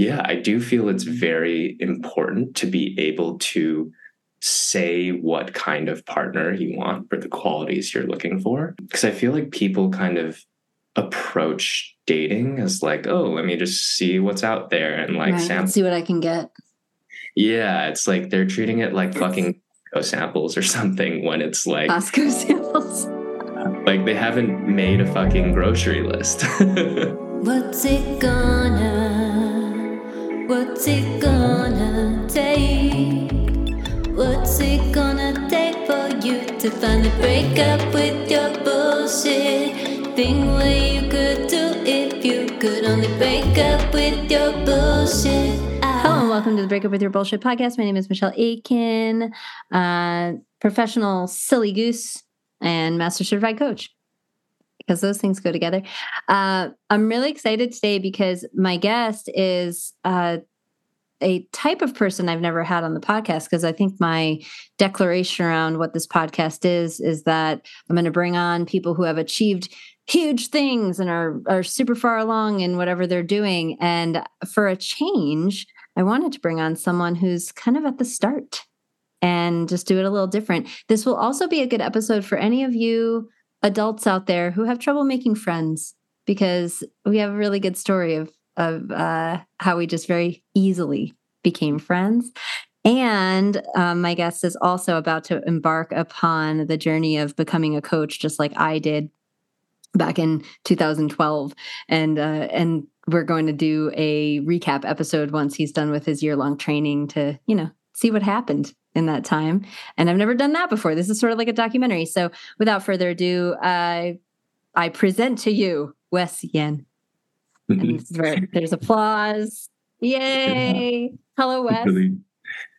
yeah, I do feel it's very important to be able to say what kind of partner you want for the qualities you're looking for. Because I feel like people kind of approach dating as like, oh, let me just see what's out there and like right, sample. see what I can get. Yeah, it's like they're treating it like fucking samples or something when it's like Costco samples. Like they haven't made a fucking grocery list. what's it gonna what's it gonna take? What's it gonna take for you to finally break up with your bullshit? Think what you could do if you could only break up with your bullshit. Hello and welcome to the Break Up With Your Bullshit podcast. My name is Michelle Aiken, uh, professional silly goose and master certified coach because those things go together. Uh, I'm really excited today because my guest is uh, a type of person I've never had on the podcast because I think my declaration around what this podcast is is that I'm going to bring on people who have achieved huge things and are are super far along in whatever they're doing and for a change I wanted to bring on someone who's kind of at the start and just do it a little different. This will also be a good episode for any of you adults out there who have trouble making friends because we have a really good story of of uh, how we just very easily became friends. And um, my guest is also about to embark upon the journey of becoming a coach, just like I did back in 2012. And uh, and we're going to do a recap episode once he's done with his year long training to, you know, see what happened in that time. And I've never done that before. This is sort of like a documentary. So without further ado, I I present to you Wes Yen. there's applause. Yay. Hello, Wes. Really,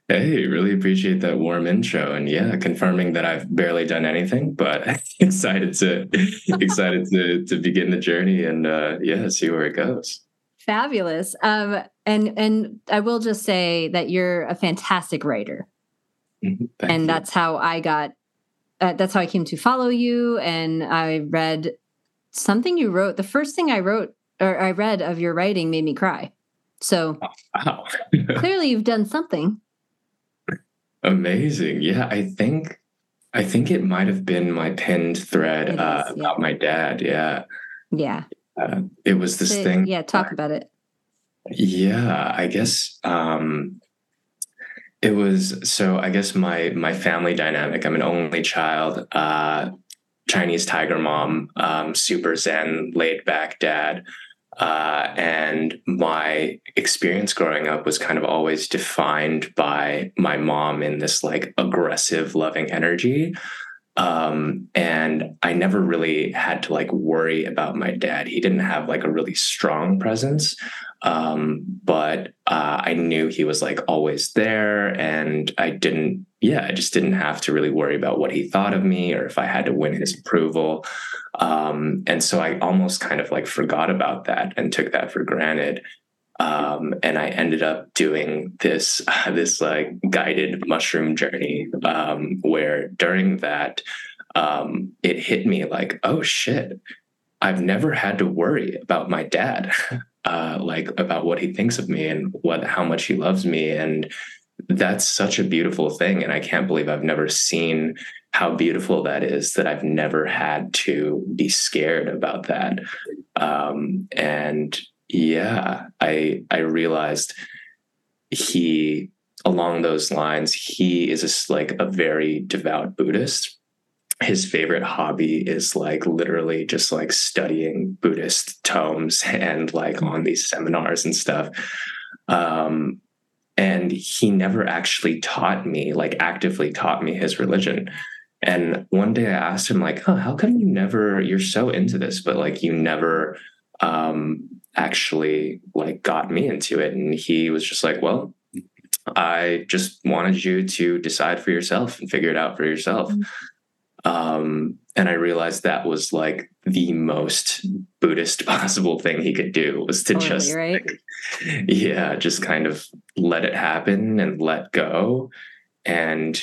hey, really appreciate that warm intro. And yeah, confirming that I've barely done anything, but excited to excited to to begin the journey and uh yeah, see where it goes. Fabulous. Um and and I will just say that you're a fantastic writer. Mm-hmm. and you. that's how I got uh, that's how I came to follow you and I read something you wrote. The first thing I wrote or I read of your writing made me cry. So oh, clearly you've done something. Amazing. Yeah, I think I think it might have been my pinned thread uh, yeah. about my dad. Yeah. Yeah. Uh, it was this so, thing. Yeah, talk about it. Yeah, I guess um it was so I guess my my family dynamic. I'm an only child. Uh Chinese tiger mom, um, super zen, laid back dad. Uh, and my experience growing up was kind of always defined by my mom in this like aggressive, loving energy. Um, and I never really had to like worry about my dad. He didn't have like a really strong presence. Um, but uh, I knew he was like always there, and I didn't, yeah, I just didn't have to really worry about what he thought of me or if I had to win his approval. Um, and so I almost kind of like forgot about that and took that for granted. Um, and I ended up doing this this like guided mushroom journey um, where during that um, it hit me like, oh shit, I've never had to worry about my dad, uh, like about what he thinks of me and what how much he loves me, and that's such a beautiful thing. And I can't believe I've never seen how beautiful that is that I've never had to be scared about that. Um, and yeah, I I realized he along those lines he is a, like a very devout Buddhist. His favorite hobby is like literally just like studying Buddhist tomes and like on these seminars and stuff. Um, and he never actually taught me like actively taught me his religion and one day I asked him, like, oh, how come you never, you're so into this, but like you never um, actually like got me into it? And he was just like, well, I just wanted you to decide for yourself and figure it out for yourself. Mm-hmm. Um, and I realized that was like the most Buddhist possible thing he could do was to totally, just, right? like, yeah, just kind of let it happen and let go. And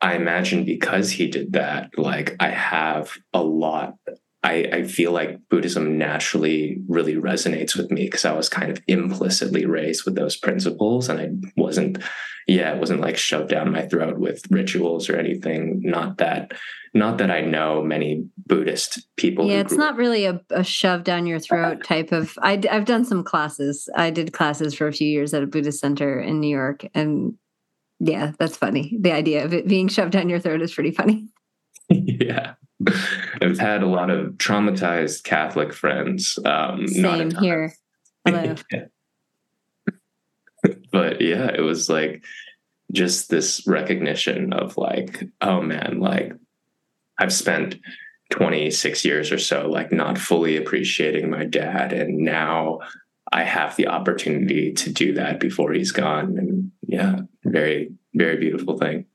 I imagine because he did that, like I have a lot I, I feel like Buddhism naturally really resonates with me because I was kind of implicitly raised with those principles and I wasn't, yeah, it wasn't like shoved down my throat with rituals or anything. Not that, not that I know many Buddhist people. Yeah, it's not really a, a shove down your throat type of. I, I've done some classes. I did classes for a few years at a Buddhist center in New York. And yeah, that's funny. The idea of it being shoved down your throat is pretty funny. yeah. I've had a lot of traumatized Catholic friends. Um, Same here. Hello. yeah. But yeah, it was like just this recognition of like, oh man, like I've spent 26 years or so like not fully appreciating my dad. And now I have the opportunity to do that before he's gone. And yeah, very, very beautiful thing.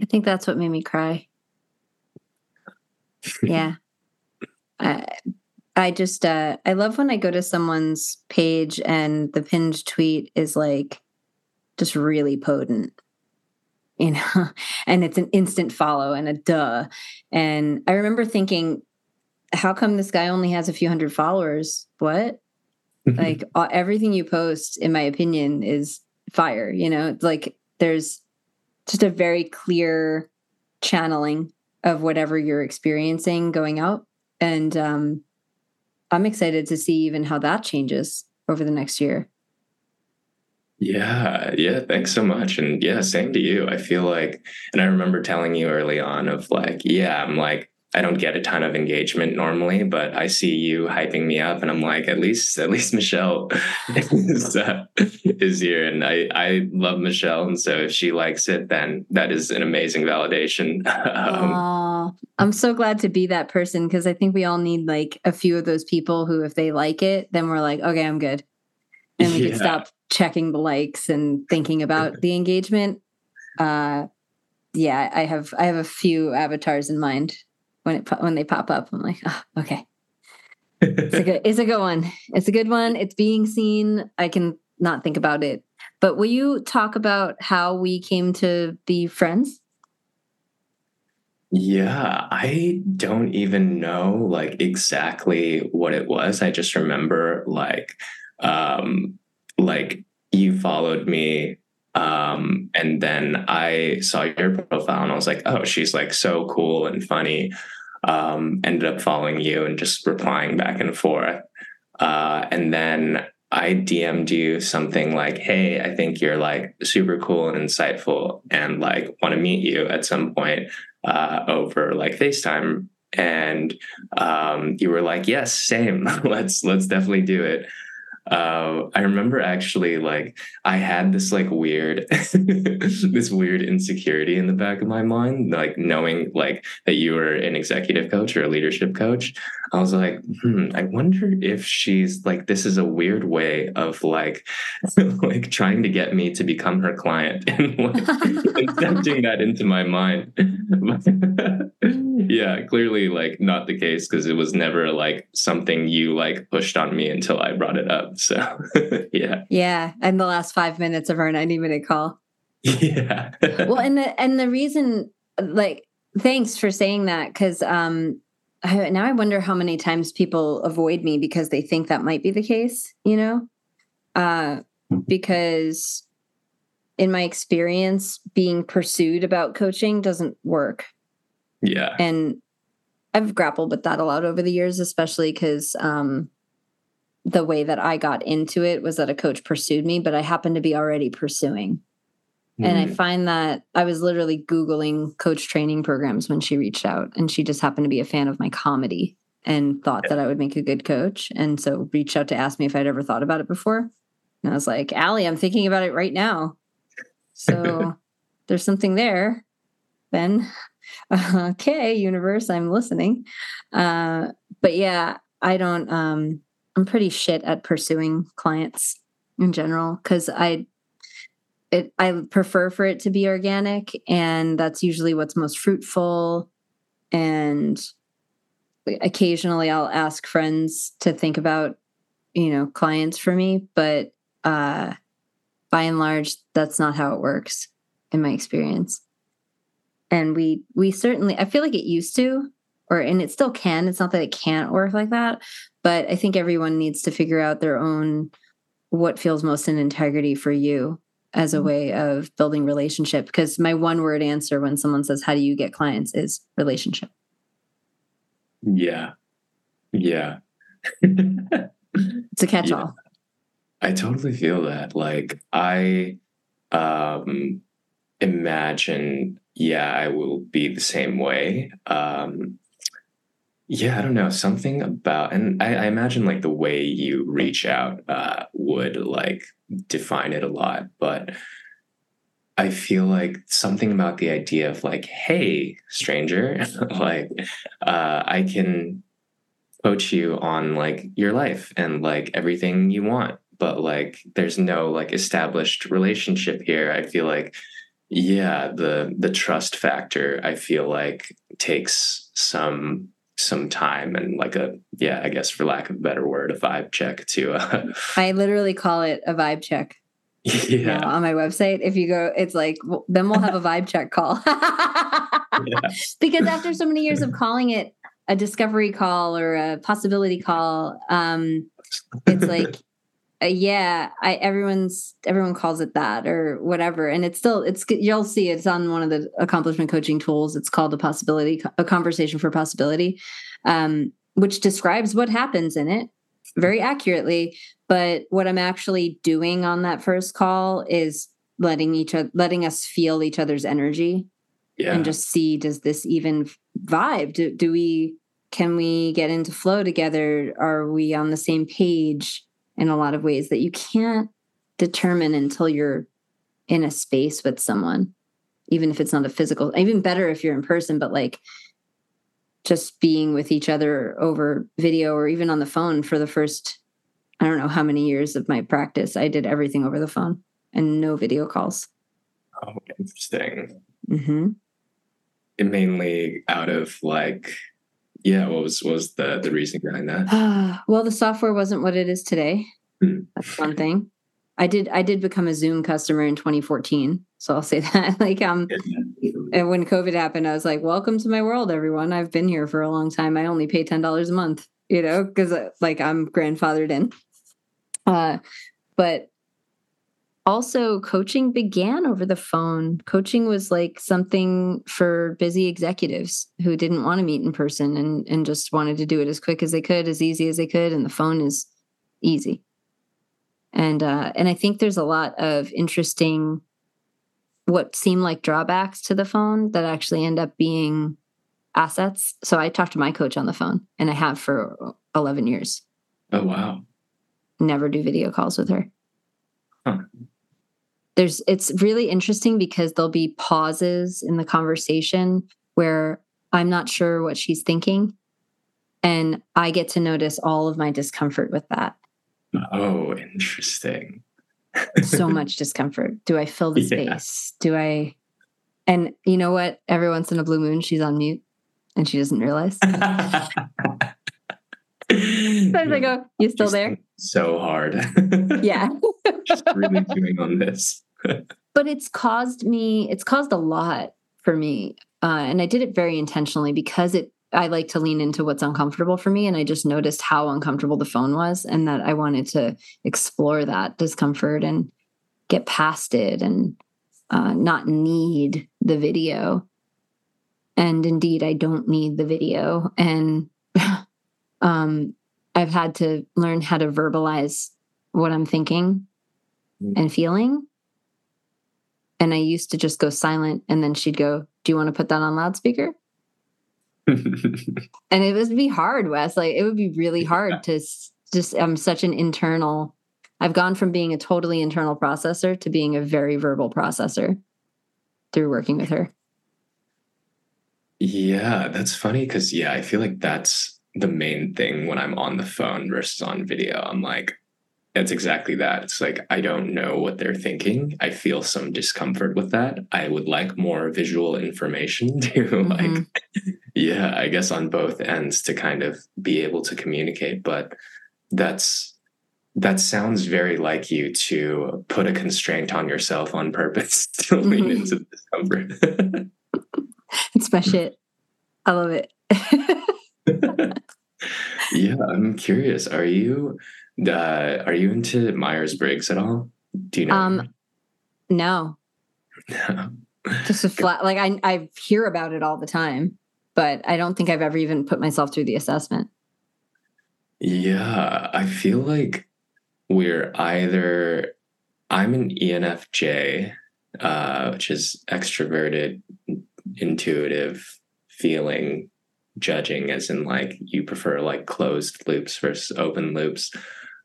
I think that's what made me cry yeah. I, I just uh I love when I go to someone's page and the pinned tweet is like just really potent. You know, and it's an instant follow and a duh. And I remember thinking, how come this guy only has a few hundred followers? What? like everything you post, in my opinion, is fire. You know, like there's just a very clear channeling of whatever you're experiencing going out. And um, I'm excited to see even how that changes over the next year. Yeah, yeah, thanks so much. And yeah, same to you. I feel like, and I remember telling you early on of like, yeah, I'm like, I don't get a ton of engagement normally, but I see you hyping me up, and I'm like, at least, at least Michelle is, uh, is here, and I I love Michelle, and so if she likes it, then that is an amazing validation. um, I'm so glad to be that person because I think we all need like a few of those people who, if they like it, then we're like, okay, I'm good, and we yeah. can stop checking the likes and thinking about the engagement. Uh, yeah, I have I have a few avatars in mind when it when they pop up. I'm like, oh, okay. it's a good it's a good one. It's a good one. It's being seen. I can not think about it. But will you talk about how we came to be friends? Yeah, I don't even know like exactly what it was. I just remember like um like you followed me um and then I saw your profile and I was like, "Oh, she's like so cool and funny." um, ended up following you and just replying back and forth. Uh, and then I DM'd you something like, "Hey, I think you're like super cool and insightful, and like want to meet you at some point uh, over like FaceTime." And um, you were like, "Yes, same. let's let's definitely do it." Uh, I remember actually like I had this like weird this weird insecurity in the back of my mind, like knowing like that you were an executive coach or a leadership coach. I was like, hmm, I wonder if she's like this is a weird way of like like trying to get me to become her client and like injecting that into my mind. Yeah, clearly like not the case because it was never like something you like pushed on me until I brought it up. So yeah. Yeah. And the last five minutes of our 90 minute call. Yeah. well, and the and the reason like thanks for saying that because um I, now I wonder how many times people avoid me because they think that might be the case, you know? Uh because in my experience being pursued about coaching doesn't work. Yeah. And I've grappled with that a lot over the years, especially because um, the way that I got into it was that a coach pursued me, but I happened to be already pursuing. Mm. And I hmm. find that I was literally Googling coach training programs when she reached out, and she just happened to be a fan of my comedy and thought yeah. that I would make a good coach. And so reached out to ask me if I'd ever thought about it before. And I was like, Allie, I'm thinking about it right now. So there's something there, Ben. okay, universe, I'm listening. Uh, but yeah, I don't. Um, I'm pretty shit at pursuing clients in general because I it I prefer for it to be organic and that's usually what's most fruitful and occasionally I'll ask friends to think about you know clients for me but uh by and large that's not how it works in my experience and we we certainly I feel like it used to or and it still can. It's not that it can't work like that, but I think everyone needs to figure out their own what feels most in integrity for you as a Mm-hmm. way of building relationship because my one word answer when someone says how do you get clients is relationship Yeah. Yeah. it's a catch all I totally feel that. Like I um imagine yeah, I will be the same way. Um yeah, I don't know. Something about and I, I imagine like the way you reach out uh would like define it a lot, but I feel like something about the idea of like, hey, stranger, like uh I can coach you on like your life and like everything you want but like there's no like established relationship here i feel like yeah the the trust factor i feel like takes some some time and like a yeah i guess for lack of a better word a vibe check to uh i literally call it a vibe check. Yeah. Now on my website if you go it's like well, then we'll have a vibe check call. Yeah. Because after so many years of calling it a discovery call or a possibility call um it's like uh, yeah i everyone's everyone calls it that or whatever and it's still it's you'll see it's on one of the accomplishment coaching tools. It's called a possibility a conversation for possibility um which describes what happens in it very accurately but what i'm actually doing on that first call is letting each other letting us feel each other's energy yeah. and just see does this even vibe? Do, do we can we get into flow together? Are we on the same page in a lot of ways that you can't determine until you're in a space with someone even if it's not a physical even better if you're in person but like just being with each other over video or even on the phone for the first i don't know how many years of my practice i did everything over the phone and no video calls oh interesting Mm-hmm. it mainly out of like yeah what was what was the the reason behind that well, the software wasn't what it is today. Hmm. That's one thing. I did I did become a Zoom customer in 2014. So I'll say that. like um and when COVID happened, I was like, welcome to my world, everyone. I've been here for a long time. I only pay $10 a month, you know, because like I'm grandfathered in. Uh but also coaching began over the phone. Coaching was like something for busy executives who didn't want to meet in person and and just wanted to do it as quick as they could as easy as they could and the phone is easy. And uh and i think there's a lot of interesting what seem like drawbacks to the phone that actually end up being assets. So i talked to my coach on the phone and i have for 11 years. Oh wow. Never do video calls with her. Huh. There's it's really interesting because there'll be pauses in the conversation where i'm not sure what she's thinking and i get to notice all of my discomfort with that. Oh interesting. So much discomfort. Do i fill the Yeah. space? Do i and you know what? Every once in a blue moon she's on mute and she doesn't realize sometimes i go you still there? so hard. Yeah. Just really chewing on this. But it's caused me it's caused a lot for me uh, and i did it very intentionally because it i like to lean into what's uncomfortable for me and i just noticed how uncomfortable the phone was and that i wanted to explore that discomfort and get past it and uh, not need the video. And indeed i don't need the video. And um, i've had to learn how to verbalize what i'm thinking mm. and feeling and I used to just go silent and then she'd go, Do you want to put that on loudspeaker? And it would be hard, Wes. Like it would be really hard to s- just I'm such an internal I've gone from being a totally internal processor to being a very verbal processor through working with her. yeah that's funny because yeah i feel like that's the main thing when i'm on the phone versus on video i'm like it's exactly that it's like i don't know what they're thinking i feel some discomfort with that i would like more visual information to Mhm. like yeah i guess on both ends to kind of be able to communicate but that's that sounds very like you to put a constraint on yourself on purpose to lean Mhm. into the discomfort It's my shit. I love it. Yeah, I'm curious. Are you uh, are you into Myers Briggs at all? Do you know? Um, no, just a flat. Like I I hear about it all the time, but I don't think I've ever even put myself through the assessment. yeah, I feel like we're either I'm an ENFJ, uh, which is extroverted, intuitive, feeling, judging, as in like you prefer like closed loops versus open loops.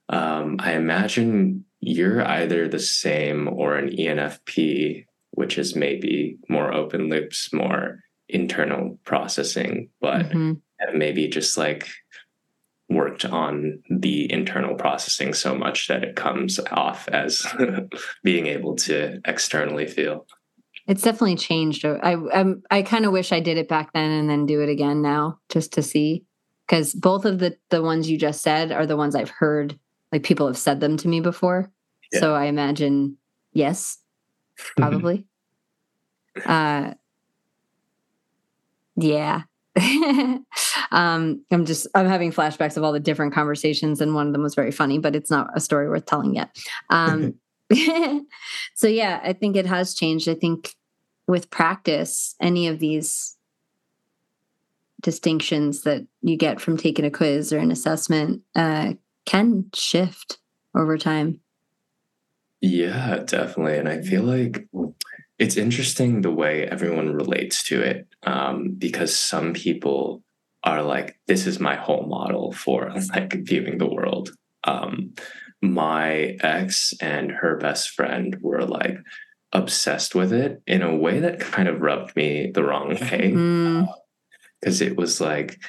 Um, I imagine you're either the same or an ENFP, which is maybe more open loops, more internal processing, but Mhm. maybe just like worked on the internal processing so much that it comes off as being able to externally feel. It's definitely changed. I I'm, I kind of wish I did it back then and then do it again now just to see because both of the the ones you just said are the ones I've heard like people have said them to me before. Yeah. So I imagine yes, probably. uh yeah. um I'm just I'm having flashbacks of all the different conversations and one of them was very funny, but it's not a story worth telling yet. Um so yeah, I think it has changed. I think with practice, any of these distinctions that you get from taking a quiz or an assessment uh, can shift over time. Yeah, definitely. And I feel like it's interesting the way everyone relates to it um, because some people are like, this is my whole model for like viewing the world. Um, my ex and her best friend were like obsessed with it in a way that kind of rubbed me the wrong way. Mm, because it was like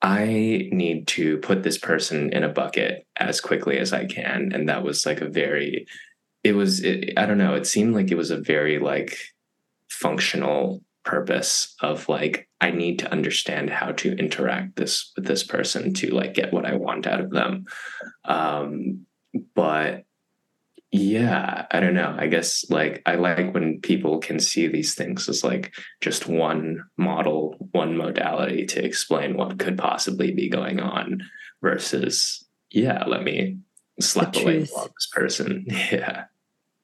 I need to put this person in a bucket as quickly as I can, and that was like a very, it was it, I don't know, it seemed like it was a very like functional purpose of like I need to understand how to interact this with this person to like get what I want out of them, um, but yeah i don't know i guess like i like when people can see these things as like just one model one modality to explain what could possibly be going on versus yeah let me slap The a label on this person yeah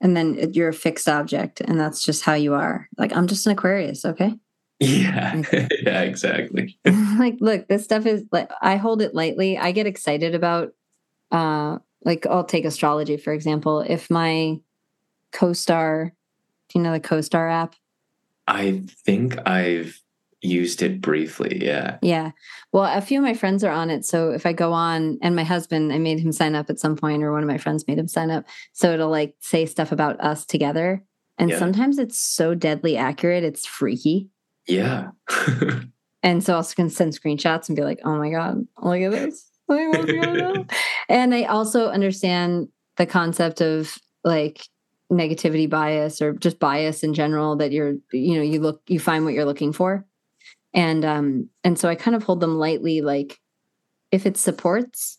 and then you're a fixed object, and that's just how you are. Like, I'm just an Aquarius, okay? yeah yeah exactly like, look, this stuff is like, I hold it lightly. I get excited about, uh, like, I'll take astrology, for example. If my co star, do you know the co star app? i think i've used it briefly yeah Yeah. Well, a few of my friends are on it. So if I go on, and my husband, I made him sign up at some point, or one of my friends made him sign up. So it'll like say stuff about us together. And Yeah. sometimes it's so deadly accurate, it's freaky. yeah And so I can send screenshots and be like, oh my God, look at this. Like, what's going on? and I also understand the concept of like negativity bias or just bias in general that you're, you know, you look, you find what you're looking for. And um, and so I kind of hold them lightly, like if it supports,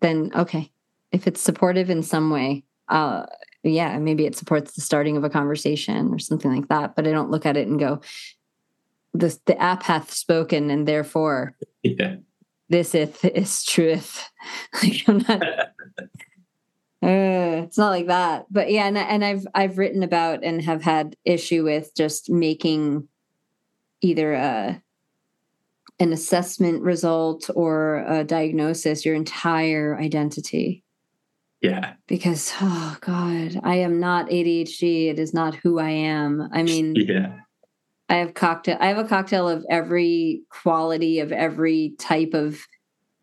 then okay. If it's supportive in some way, uh yeah, maybe it supports the starting of a conversation or something like that. But I don't look at it and go, the the app hath spoken, and therefore yeah this ith is truth. like I'm not. Uh, it's not like that, but yeah, and and I've I've written about and have had issue with just making either a an assessment result or a diagnosis your entire identity. Yeah. Because oh god i am not adhd it is not who i am. I mean yeah I have cocktail. I have a cocktail of every quality of every type of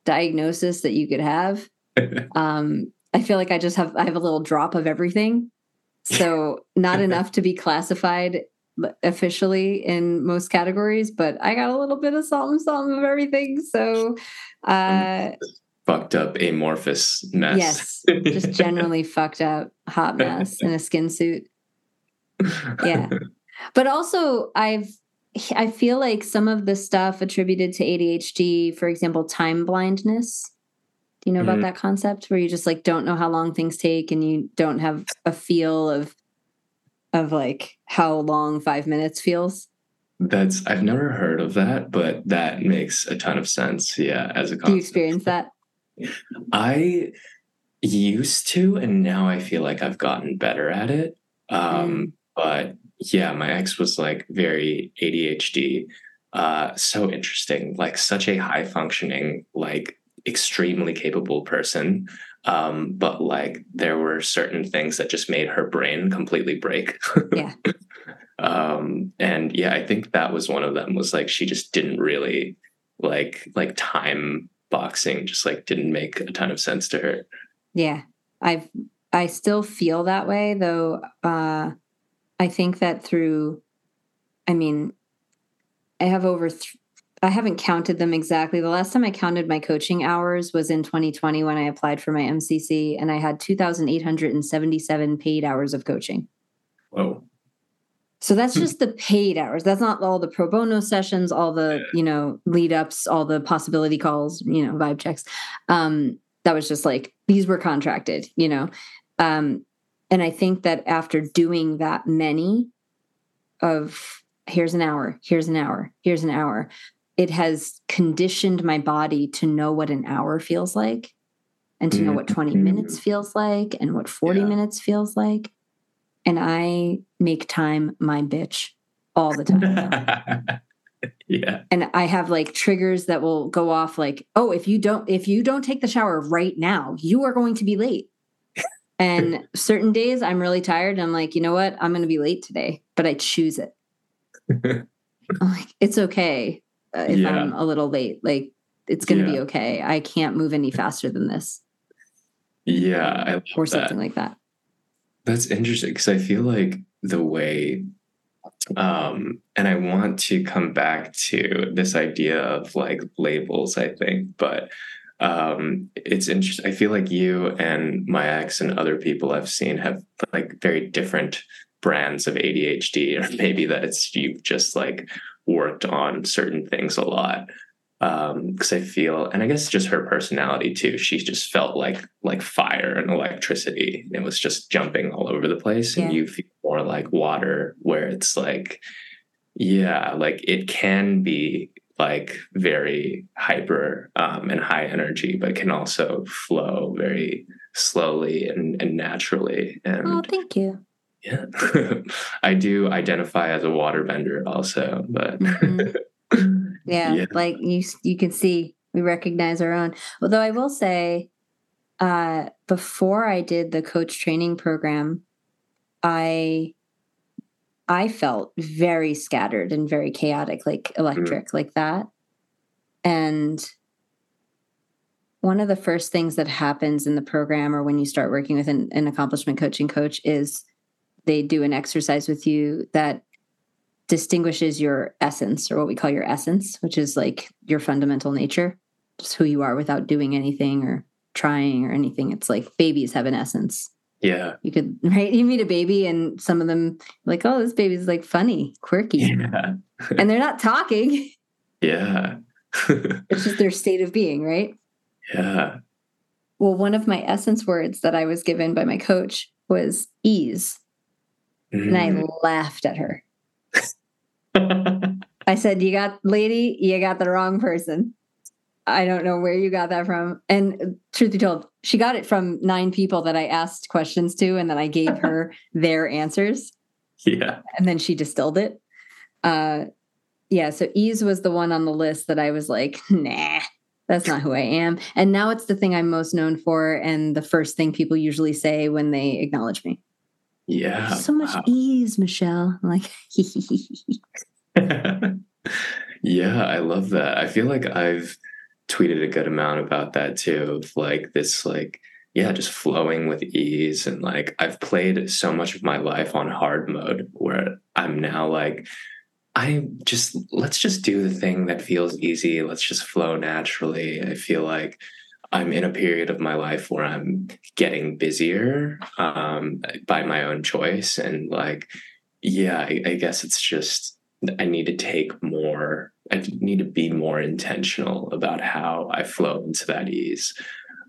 diagnosis that you could have. Um, I feel like I just have I have a little drop of everything, so not enough to be classified officially in most categories, but I got a little bit of something, something of everything. So, uh, fucked up amorphous mess yes, just generally fucked up hot mess in a skin suit. Yeah. but also i've i feel like some of the stuff attributed to adhd for example time blindness do you know about Mhm. that concept where you just like don't know how long things take and you don't have a feel of of like how long five minutes feels That's I've never heard of that, but that makes a ton of sense. Yeah, as a concept. Do you experience that? I used to, and now I feel like I've gotten better at it. Um, mm. But yeah, my ex was like very ADHD. Uh, so interesting, like such a high functioning, like extremely capable person. Um, but like there were certain things that just made her brain completely break. yeah. um, and yeah, I think that was one of them was like she just didn't really like like time boxing just like didn't make a ton of sense to her. Yeah. I've I still feel that way though uh I think that through I mean I have over th- I haven't counted them exactly. The last time I counted my coaching hours was in 2020 when I applied for my MCC and I had 2,877 paid hours of coaching. Whoa. So that's hmm. just the paid hours. That's not all the pro bono sessions, all the, you know, lead ups, all the possibility calls, you know, vibe checks. Um, that was just like these were contracted, you know. Um, and I think that after doing that many of here's an hour, here's an hour, here's an hour, it has conditioned my body to know what an hour feels like and to know what 20 mm-hmm. minutes feels like and what 40 yeah. minutes feels like. And I make time my bitch all the time. yeah. And I have like triggers that will go off like, "Oh, if you don't if you don't take the shower right now, you are going to be late." And certain days I'm really tired and I'm like, "You know what? I'm going to be late today." But I choose it. I'm like, "It's okay uh, if yeah. I'm a little late. Like it's going to yeah. be okay. I can't move any faster than this. Yeah, or something that. like that. That's interesting because I feel like the way um and I want to come back to this idea of like labels, I think, but um it's interesting. I feel like you and my ex and other people I've seen have like very different brands of ADHD, or maybe that it's you've just like worked on certain things a lot because um, I feel, and I guess just her personality too. She just felt like like fire and electricity. And it was just jumping all over the place, yeah. and you feel more like water, where it's like, yeah, like it can be like very hyper um, and high energy, but can also flow very slowly and, and naturally. And oh, thank you. Yeah, I do identify as a waterbender also, but mm-hmm. yeah, yeah, like you you can see we recognize our own. Although I will say, uh, before I did the coach training program, I I felt very scattered and very chaotic, like mm. electric, mm. like that. And one of the first things that happens in the program or when you start working with an, an accomplishment coaching coach is they do an exercise with you that distinguishes your essence or what we call your essence, which is like your fundamental nature, just who you are without doing anything or trying or anything. It's like babies have an essence. Yeah. You could, right? You meet a baby and some of them like, oh, this baby's like funny, quirky. Yeah. and they're not talking. Yeah. it's just their state of being, right? Yeah. Well, one of my essence words that I was given by my coach was ease. Mm. And I mm. laughed at her. I said, You got, lady, you got the wrong person. I don't know where you got that from. And truth be told, she got it from nine people that I asked questions to, and then I gave her their answers. Yeah. And then she distilled it. Uh, yeah. So ease was the one on the list that I was like, nah, that's not who I am. And now it's the thing I'm most known for, and the first thing people usually say when they acknowledge me. Yeah. So much wow. ease, Michelle. I'm like, yeah, I love that. I feel like I've tweeted a good amount about that too. Of like this, like, yeah, just flowing with ease. And like, I've played so much of my life on hard mode where I'm now like, I just, let's just do the thing that feels easy. Let's just flow naturally. I feel like I'm in a period of my life where I'm getting busier um, by my own choice. And like, yeah, I, I guess it's just, I need to take more, I need to be more intentional about how I flow into that ease.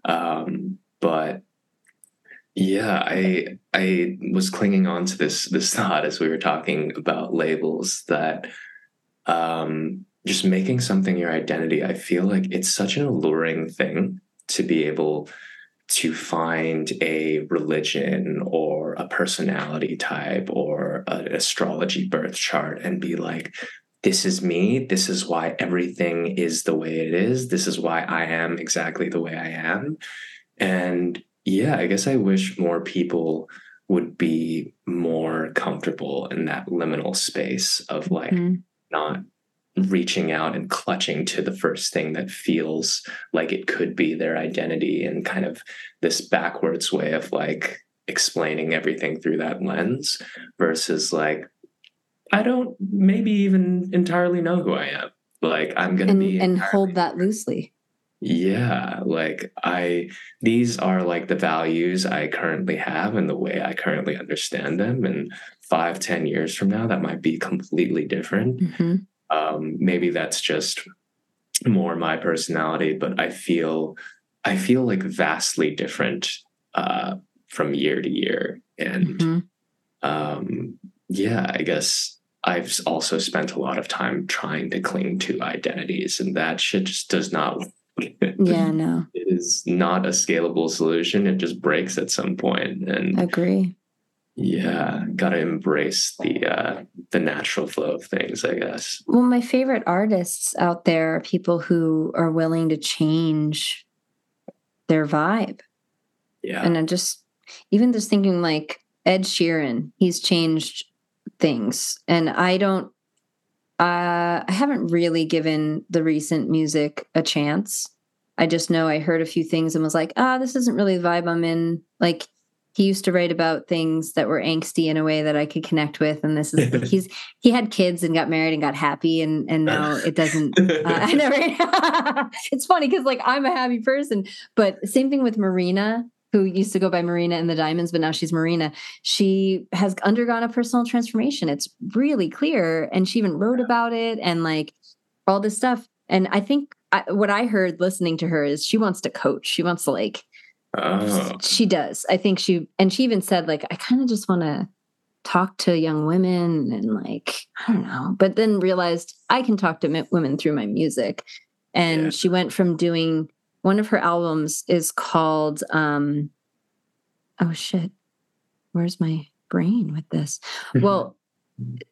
Um, but yeah, I I was clinging on to this this thought as we were talking about labels that um, just making something your identity, I feel like it's such an alluring thing to be able to find a religion or a personality type or an astrology birth chart and be like, this is me. This is why everything is the way it is. This is why I am exactly the way I am. And yeah, I guess I wish more people would be more comfortable in that liminal space of like mm-hmm. not reaching out and clutching to the first thing that feels like it could be their identity and kind of this backwards way of like explaining everything through that lens versus like I don't maybe even entirely know who I am. Like I'm gonna and, be and hold that loosely. Yeah, like I these are like the values I currently have and the way I currently understand them. And five, ten years from now, that might be completely different. Mm-hmm. Um, maybe that's just more my personality, but I feel I feel like vastly different uh, from year to year. And mm-hmm. um, yeah, I guess I've also spent a lot of time trying to cling to identities, and that shit just does not. yeah, no. It is not a scalable solution. It just breaks at some point. And agree. Yeah, gotta embrace the uh, the natural flow of things, I guess. Well, my favorite artists out there are people who are willing to change their vibe. Yeah, and I'm just even just thinking like Ed Sheeran, he's changed things, and I don't. Uh, I haven't really given the recent music a chance. I just know I heard a few things and was like, ah, this isn't really the vibe I'm in. Like he used to write about things that were angsty in a way that I could connect with. And this is he's he had kids and got married and got happy, and and now it doesn't. Uh, I know, right? it's funny because like I'm a happy person, but same thing with Marina, who used to go by Marina and the Diamonds, but now she's Marina. She has undergone a personal transformation. It's really clear, and she even wrote about it and like all this stuff. And I think I, what I heard listening to her is she wants to coach. She wants to like Oh. She does. I think she, and she even said, like, I kind of just want to talk to young women and, like, I don't know, but then realized I can talk to women through my music. And yeah. she went from doing one of her albums is called, um, oh shit, where's my brain with this? well,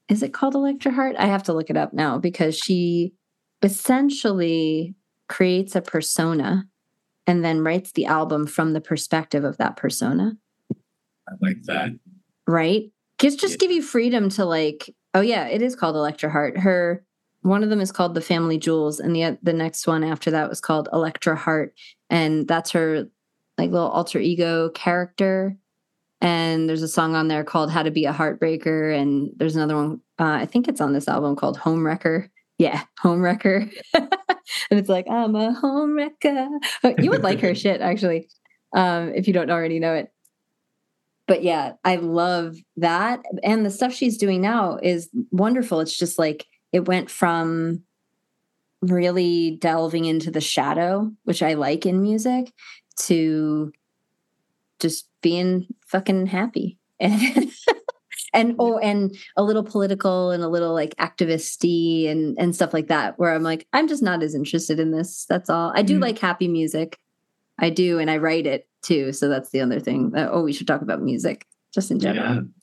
is it called Electra Heart? I have to look it up now because she essentially creates a persona and then writes the album from the perspective of that persona. I like that. Right? Just just yeah. give you freedom to like, oh yeah, it is called Electra Heart. Her one of them is called The Family Jewels, and the the next one after that was called Electra Heart, and that's her like little alter ego character. And there's a song on there called How to Be a Heartbreaker, and there's another one. Uh, I think it's on this album called Home Wrecker. Yeah, Home Wrecker. and it's like I'm a home wrecker. You would like her shit actually, um, if you don't already know it. But yeah, I love that, and the stuff she's doing now is wonderful. It's just like it went from really delving into the shadow, which I like in music, to just being fucking happy. And and oh and a little political and a little like activisty and and stuff like that where i'm like i'm just not as interested in this that's all. I do mm like happy music. I do and i write it too so that's the other thing oh we should talk about music just in general.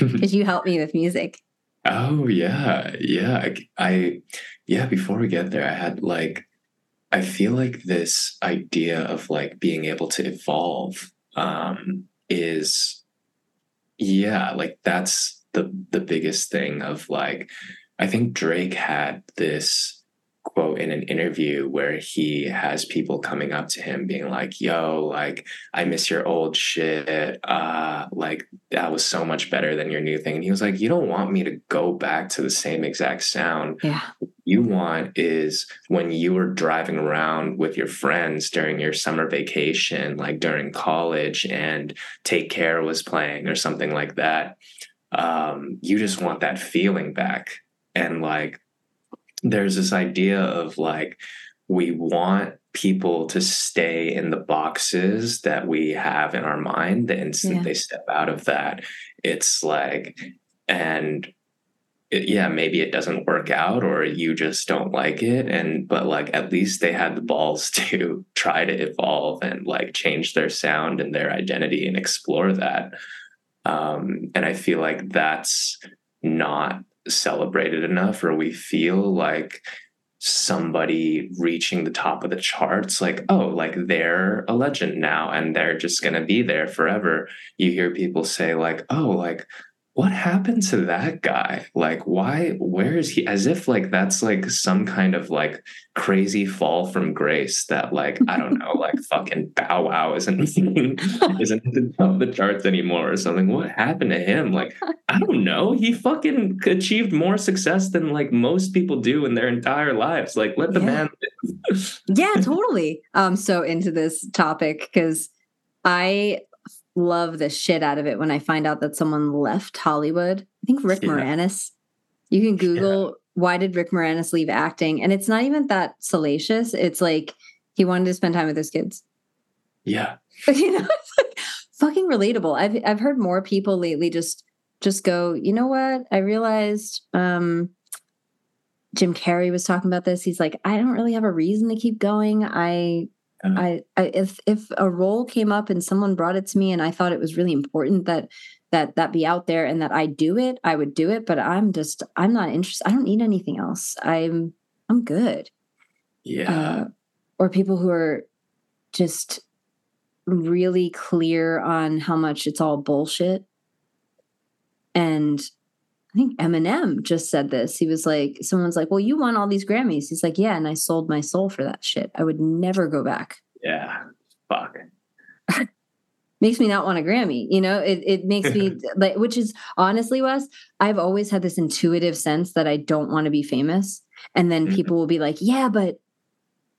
Because yeah. you help me with music oh yeah yeah I, I yeah before we get there i had like i feel like this idea of like being able to evolve um is yeah like that's the the biggest thing of like i think drake had this quote in an interview where he has people coming up to him being like yo like i miss your old shit uh like that was so much better than your new thing and he was like you don't want me to go back to the same exact sound yeah you want is when you were driving around with your friends during your summer vacation, like during college, and Take Care was playing or something like that. Um, you just want that feeling back. And like, there's this idea of like, we want people to stay in the boxes that we have in our mind. The instant yeah. they step out of that, it's like, and it, yeah, maybe it doesn't work out or you just don't like it. And, but like, at least they had the balls to try to evolve and like change their sound and their identity and explore that. Um, and I feel like that's not celebrated enough, or we feel like somebody reaching the top of the charts like oh like they're a legend now and they're just going to be there forever. You hear people say like oh like what happened to that guy? Like, why, where is he? As if like that's like some kind of like crazy fall from grace that like, I don't know, like fucking Bow Wow isn't, isn't on the charts anymore or something. What happened to him? Like, I don't know. He fucking achieved more success than like most people do in their entire lives. Like, let the yeah. man yeah, totally. I'm so into this topic because I love the shit out of it when I find out that someone left Hollywood. I think Rick yeah. Moranis. You can Google yeah. why did Rick Moranis leave acting, and it's not even that salacious. It's like he wanted to spend time with his kids. Yeah, you know, it's like fucking relatable. I've I've heard more people lately just just go. You know what? I realized. um Jim Carrey was talking about this. He's like, I don't really have a reason to keep going. I uh-huh. I, I if if a role came up and someone brought it to me and I thought it was really important that that that be out there and that I do it, I would do it. But I'm just I'm not interested. I don't need anything else. I'm I'm good. Yeah. Uh, or people who are just really clear on how much it's all bullshit. And I think Eminem just said this. He was like, someone's like, well, you won all these Grammys. He's like, yeah, and I sold my soul for that shit. I would never go back. Yeah. Fuck. makes me not want a Grammy. You know, it it makes me like, which is honestly, Wes, I've always had this intuitive sense that I don't want to be famous. And then mm-hmm. people will be like, yeah, but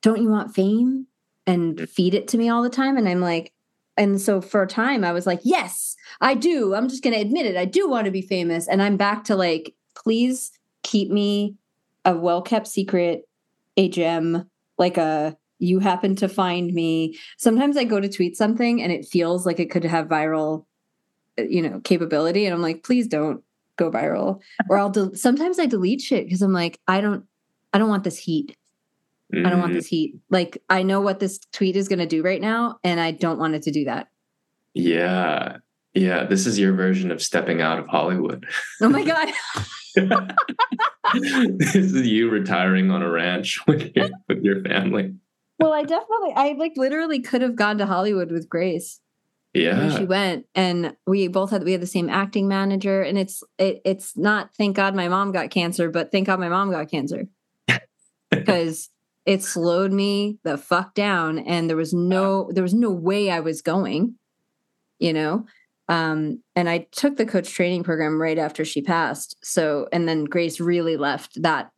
don't you want fame? And mm. feed it to me all the time. And I'm like, and so for a time I was like, yes, I do. I'm just going to admit it. I do want to be famous. And I'm back to like, please keep me a well kept secret, a gem, like a you happen to find me. Sometimes I go to tweet something and it feels like it could have viral, uh, you know, capability. And I'm like, please don't go viral. Or I'll, de- sometimes I delete shit because I'm like, I don't, I don't want this heat. Mm-hmm. I don't want mm-hmm. this heat. Like I know what this tweet is going to do right now, and I don't want it to do that. Yeah, yeah. This is your version of stepping out of Hollywood. Oh my god. this is you retiring on a ranch with your, with your family. Well, I definitely, I like literally could have gone to Hollywood with Grace. Yeah, she went, and we both had we had the same acting manager, and it's it, it's not thank God my mom got cancer, but thank God my mom got cancer because it slowed me the fuck down and there was no there was no way i was going you know um, and i took the coach training program right after she passed so and then grace really left that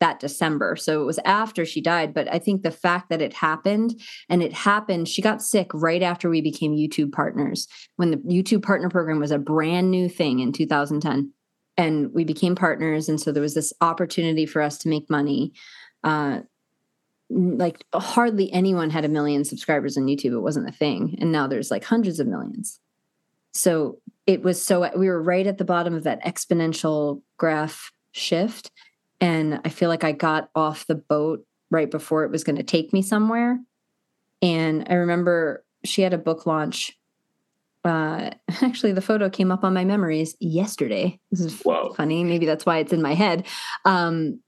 that december so it was after she died but i think the fact that it happened and it happened she got sick right after we became youtube partners when the youtube partner program was a brand new thing in 2010 and we became partners and so there was this opportunity for us to make money uh, like hardly anyone had a million subscribers on YouTube. It wasn't a thing. And now there's like hundreds of millions. So it was so we were right at the bottom of that exponential graph shift. And I feel like I got off the boat right before it was going to take me somewhere. And I remember she had a book launch. Uh, actually, the photo came up on my memories yesterday. This is Whoa. funny. Maybe that's why it's in my head. Um,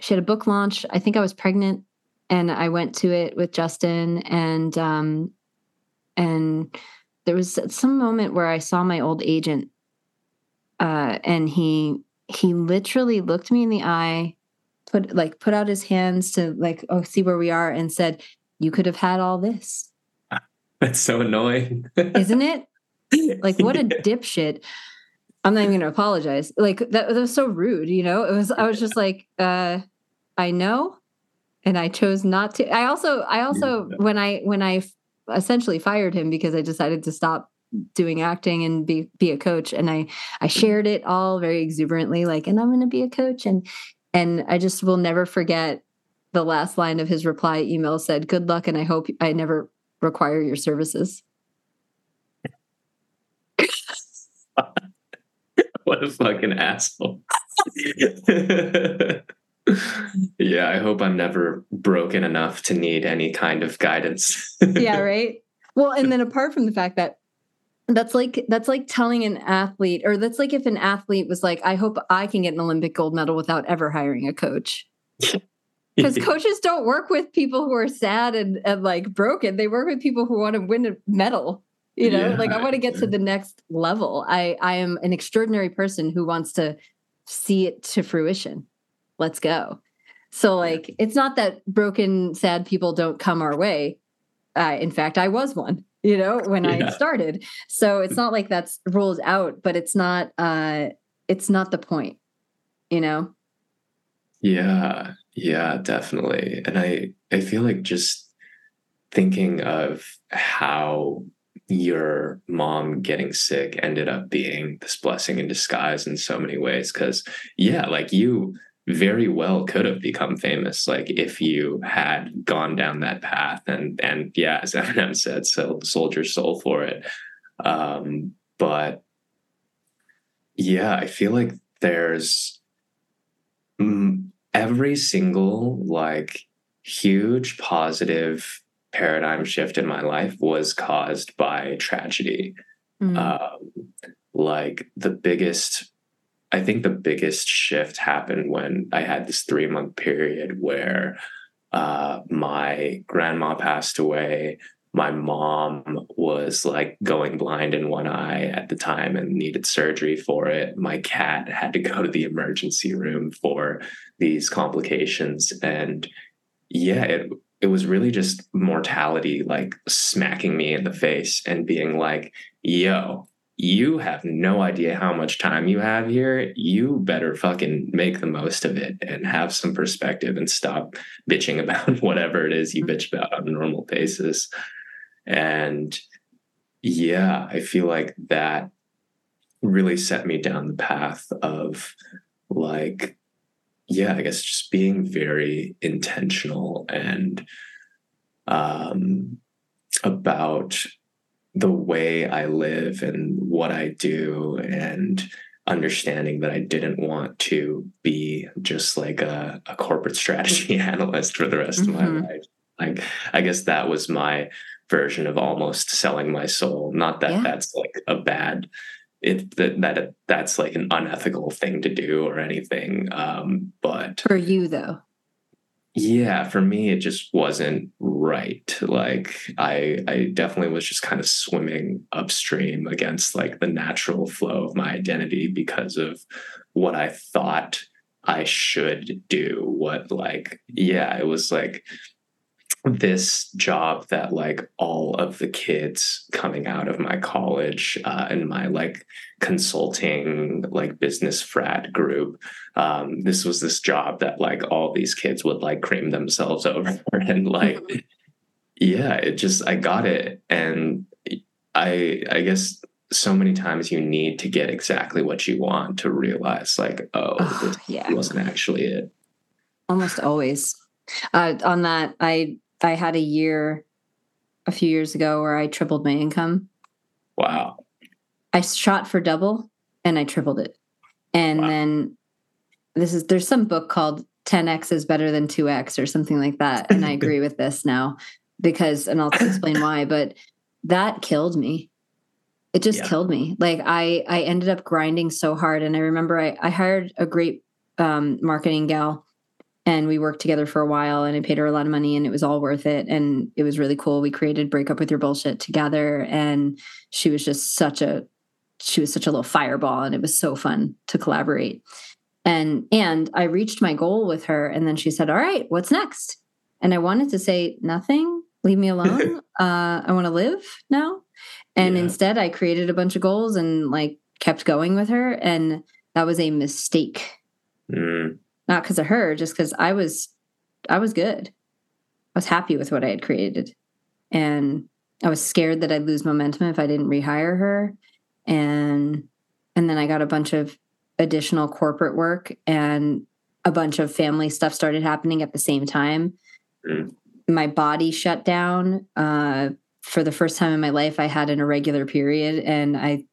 she had a book launch. I think I was pregnant and I went to it with Justin and um and there was some moment where I saw my old agent uh and he he literally looked me in the eye put like put out his hands to like oh see where we are and said you could have had all this. That's so annoying. Isn't it? Like what a dipshit. I'm not even gonna apologize. Like that, that was so rude you know? It was i was just like uh i know and I chose not to. I also, I also, when I, when I essentially fired him because I decided to stop doing acting and be be a coach, and I, I shared it all very exuberantly, like, and I'm going to be a coach, and, and I just will never forget the last line of his reply email said, "Good luck, and I hope I never require your services." what a fucking asshole. yeah, I hope I'm never broken enough to need any kind of guidance. yeah, right. Well, and then apart from the fact that that's like that's like telling an athlete or that's like if an athlete was like i hope i can get an olympic gold medal without ever hiring a coach because coaches don't work with people who are sad and, and like broken they work with people who want to win a medal you know yeah. like i want to get to the next level i i am an extraordinary person who wants to see it to fruition let's go. So like it's not that broken sad people don't come our way. Uh, in fact i was one you know when yeah. i started. So it's not like that's ruled out but it's not uh it's not the point you know? Yeah. Yeah definitely. And i i feel like just thinking of how your mom getting sick ended up being this blessing in disguise in so many ways because yeah like you very well could have become famous like if you had gone down that path and and yeah as eminem said so sold your soul for it um but yeah i feel like there's every single like huge positive paradigm shift in my life was caused by tragedy mm-hmm. um, like the biggest I think the biggest shift happened when I had this three month period where uh, my grandma passed away. My mom was like going blind in one eye at the time and needed surgery for it. My cat had to go to the emergency room for these complications. And yeah, it, it was really just mortality like smacking me in the face and being like, yo, you have no idea how much time you have here. You better fucking make the most of it and have some perspective and stop bitching about whatever it is you bitch about on a normal basis. And yeah, I feel like that really set me down the path of like, yeah, I guess just being very intentional and um, about the way I live and what I do and understanding that I didn't want to be just like a, a corporate strategy analyst for the rest mm-hmm. of my mm-hmm. life. Like, I guess that was my version of almost selling my soul. Not that yeah. that's like a bad, it that, that that's like an unethical thing to do or anything. Um, but for you though, yeah for me it just wasn't right. Like i i definitely was just kind of swimming upstream against like the natural flow of my identity because of what i thought i should do what like yeah it was like this job that like all of the kids coming out of my college uh, and my like consulting like business frat group um, this was this job that like all these kids would like cream themselves over and like yeah it just i got it. And i i guess so many times you need to get exactly what you want to realize like oh, oh this yeah. wasn't actually it. Almost always uh, on that i I had a year a few years ago where I tripled my income. Wow. I shot for double and I tripled it. And wow. then this is there's some book called 10x is better than 2x or something like that and I agree with this now because and I'll explain why but that killed me. It just yeah. killed me. Like I I ended up grinding so hard and I remember I I hired a great um, marketing gal and we worked together for a while and I paid her a lot of money and it was all worth it and it was really cool. We created Break Up With Your Bullshit together and she was just such a she was such a little fireball and it was so fun to collaborate. And and I reached my goal with her and then she said, "All right, what's next?" And I wanted to say nothing, leave me alone. uh I want to live now. And yeah. instead I created a bunch of goals and like kept going with her and that was a mistake. Mm not because of her, just because I was I was good. I was happy with what I had created. And I was scared that I'd lose momentum if I didn't rehire her. And and then I got a bunch of additional corporate work and a bunch of family stuff started happening at the same time. Mm. My body shut down. Uh, for the first time in my life, I had an irregular period, and I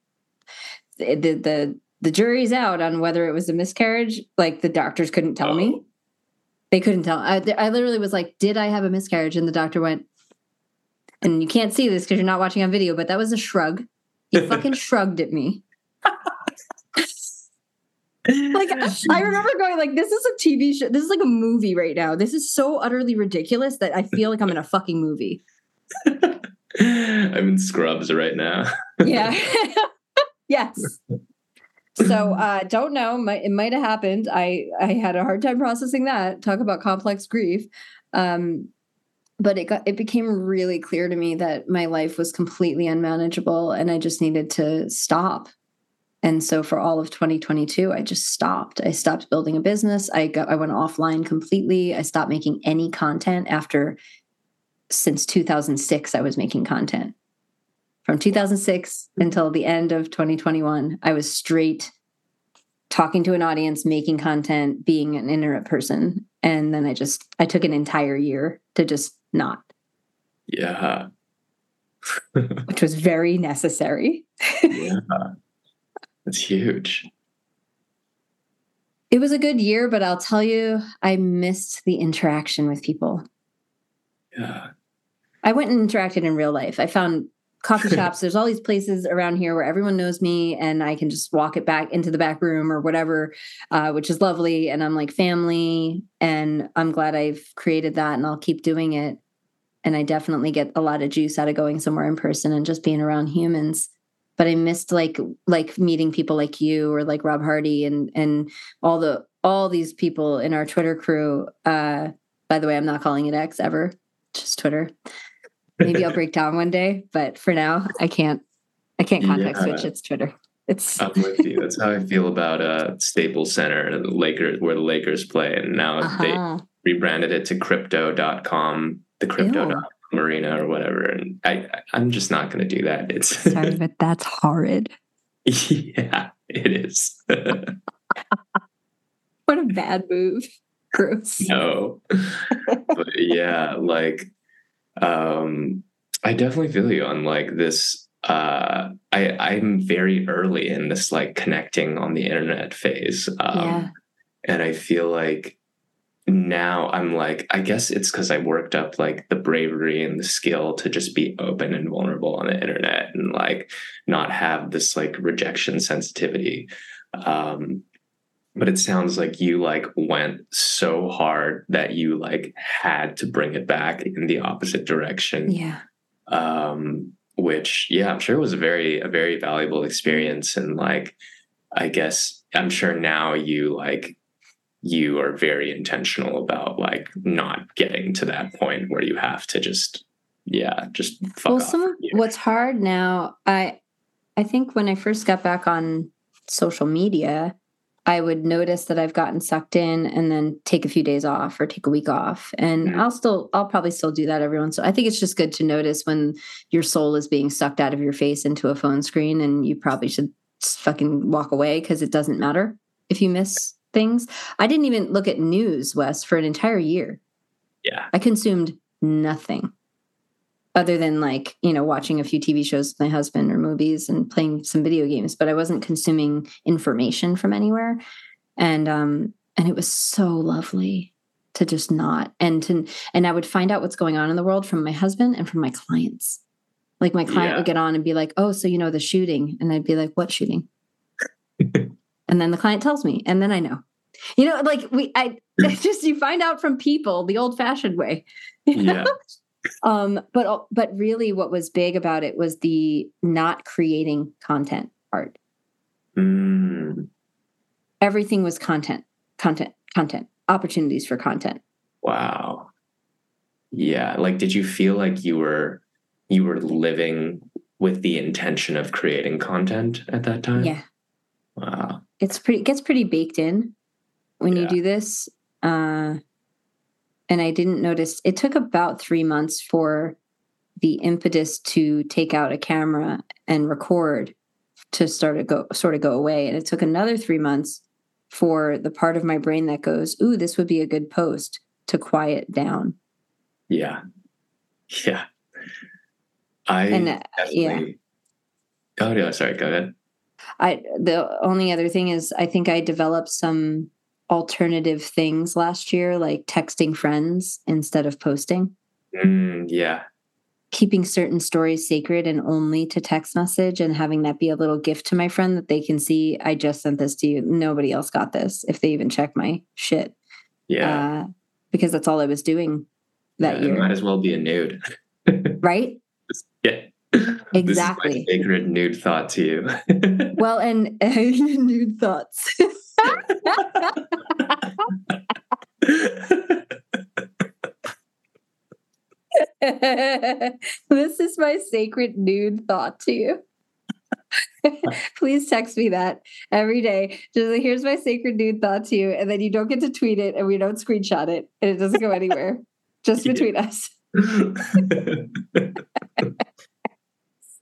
the the the jury's out on whether it was a miscarriage. Like the doctors couldn't tell me. Oh. They couldn't tell. I, I literally was like, "Did I have a miscarriage?" And the doctor went, and you can't see this because you're not watching on video, but that was a shrug. He fucking shrugged at me. Like I remember going like, "This is a TV show. This is like a movie right now. This is so utterly ridiculous that I feel like I'm in a fucking movie." I'm in Scrubs right now. Yeah. yes. So uh don't know. It might have happened. I I had a hard time processing that. Talk about complex grief. Um but it got it became really clear to me that my life was completely unmanageable and I just needed to stop. And so for all of 2022, I just stopped. I stopped building a business. I got I went offline completely. I stopped making any content after since 2006 I was making content. From 2006 until the end of 2021, I was straight talking to an audience, making content, being an internet person. And then I just I took an entire year to just not, Yeah. which was very necessary. yeah. That's huge. It was a good year, but I'll tell you, I missed the interaction with people. Yeah. I went and interacted in real life. I found coffee shops. There's all these places around here where everyone knows me and I can just walk it back into the back room or whatever, uh, which is lovely. And I'm like family. And I'm glad I've created that and I'll keep doing it. And I definitely get a lot of juice out of going somewhere in person and just being around humans. But I missed like like meeting people like you or like Rob Hardy and and all the all these people in our Twitter crew. Uh, by the way, I'm not calling it X ever, just Twitter. Maybe I'll break down one day, but for now, I can't. I can't context Yeah. switch. It's Twitter. It's I'm with you. That's how I feel about uh Staples Center and the Lakers where the Lakers play. And now they uh-huh. rebranded it to crypto.com, the crypto Ew. marina or whatever. And I I- I'm just not gonna do that. It's Sorry, but that's horrid. yeah, it is. What a bad move. Gross. no. but yeah, like um I definitely feel you on like this uh I I'm very early in this like connecting on the internet phase. Um yeah. and I feel like now I'm like I guess it's cuz I worked up like the bravery and the skill to just be open and vulnerable on the internet and like not have this like rejection sensitivity. Um but it sounds like you like went so hard that you like had to bring it back in the opposite direction. Yeah. um which yeah i'm sure was a very a very valuable experience. And like i guess i'm sure now you like you are very intentional about like not getting to that point where you have to just yeah just fuck well, some of what's hard now, I I think when I first got back on social media, I would notice that I've gotten sucked in and then take a few days off or take a week off. And Mhm. I'll still I'll probably still do that every once. So I think it's just good to notice when your soul is being sucked out of your face into a phone screen and you probably should fucking walk away because it doesn't matter if you miss things. I didn't even look at news, Wes, for an entire year. yeah I consumed nothing other than like, you know, watching a few TV shows with my husband or movies and playing some video games, but I wasn't consuming information from anywhere. And um and it was so lovely to just not and to and I would find out what's going on in the world from my husband and from my clients. Like my client Yeah. would get on and be like, "Oh, so you know the shooting." And I'd be like, "What shooting?" and then the client tells me, and then I know. You know, like we I just you find out from people the old-fashioned way. you know? yeah um but uh, but really what was big about it was the not creating content part Mm, everything was content content content opportunities for content. Wow. Yeah like did you feel like you were you were living with the intention of creating content at that time? Yeah. Wow. It's pretty it gets pretty baked in when you do this. Uh and i didn't notice it took about three months for the impetus to take out a camera and record to start to go sort of go away and it took another three months for the part of my brain that goes ooh this would be a good post to quiet down Yeah. Yeah. I And, uh, yeah. Oh yeah, sorry, go ahead. I the only other thing is I think I developed some alternative things last year, like texting friends instead of posting. Mm, yeah. Keeping certain stories sacred and only to text message and having that be a little gift to my friend that they can see I just sent this to you. Nobody else got this if they even check my shit. Yeah. Uh, because that's all I was doing that yeah, year. Might as well be a nude. right? yeah. Exactly. This is my sacred nude thought to you. well, and nude thoughts. this is my sacred nude thought to you. Please text me that every day. Just like, here's my sacred nude thought to you. And then you don't get to tweet it and we don't screenshot it and it doesn't go anywhere. Just between us.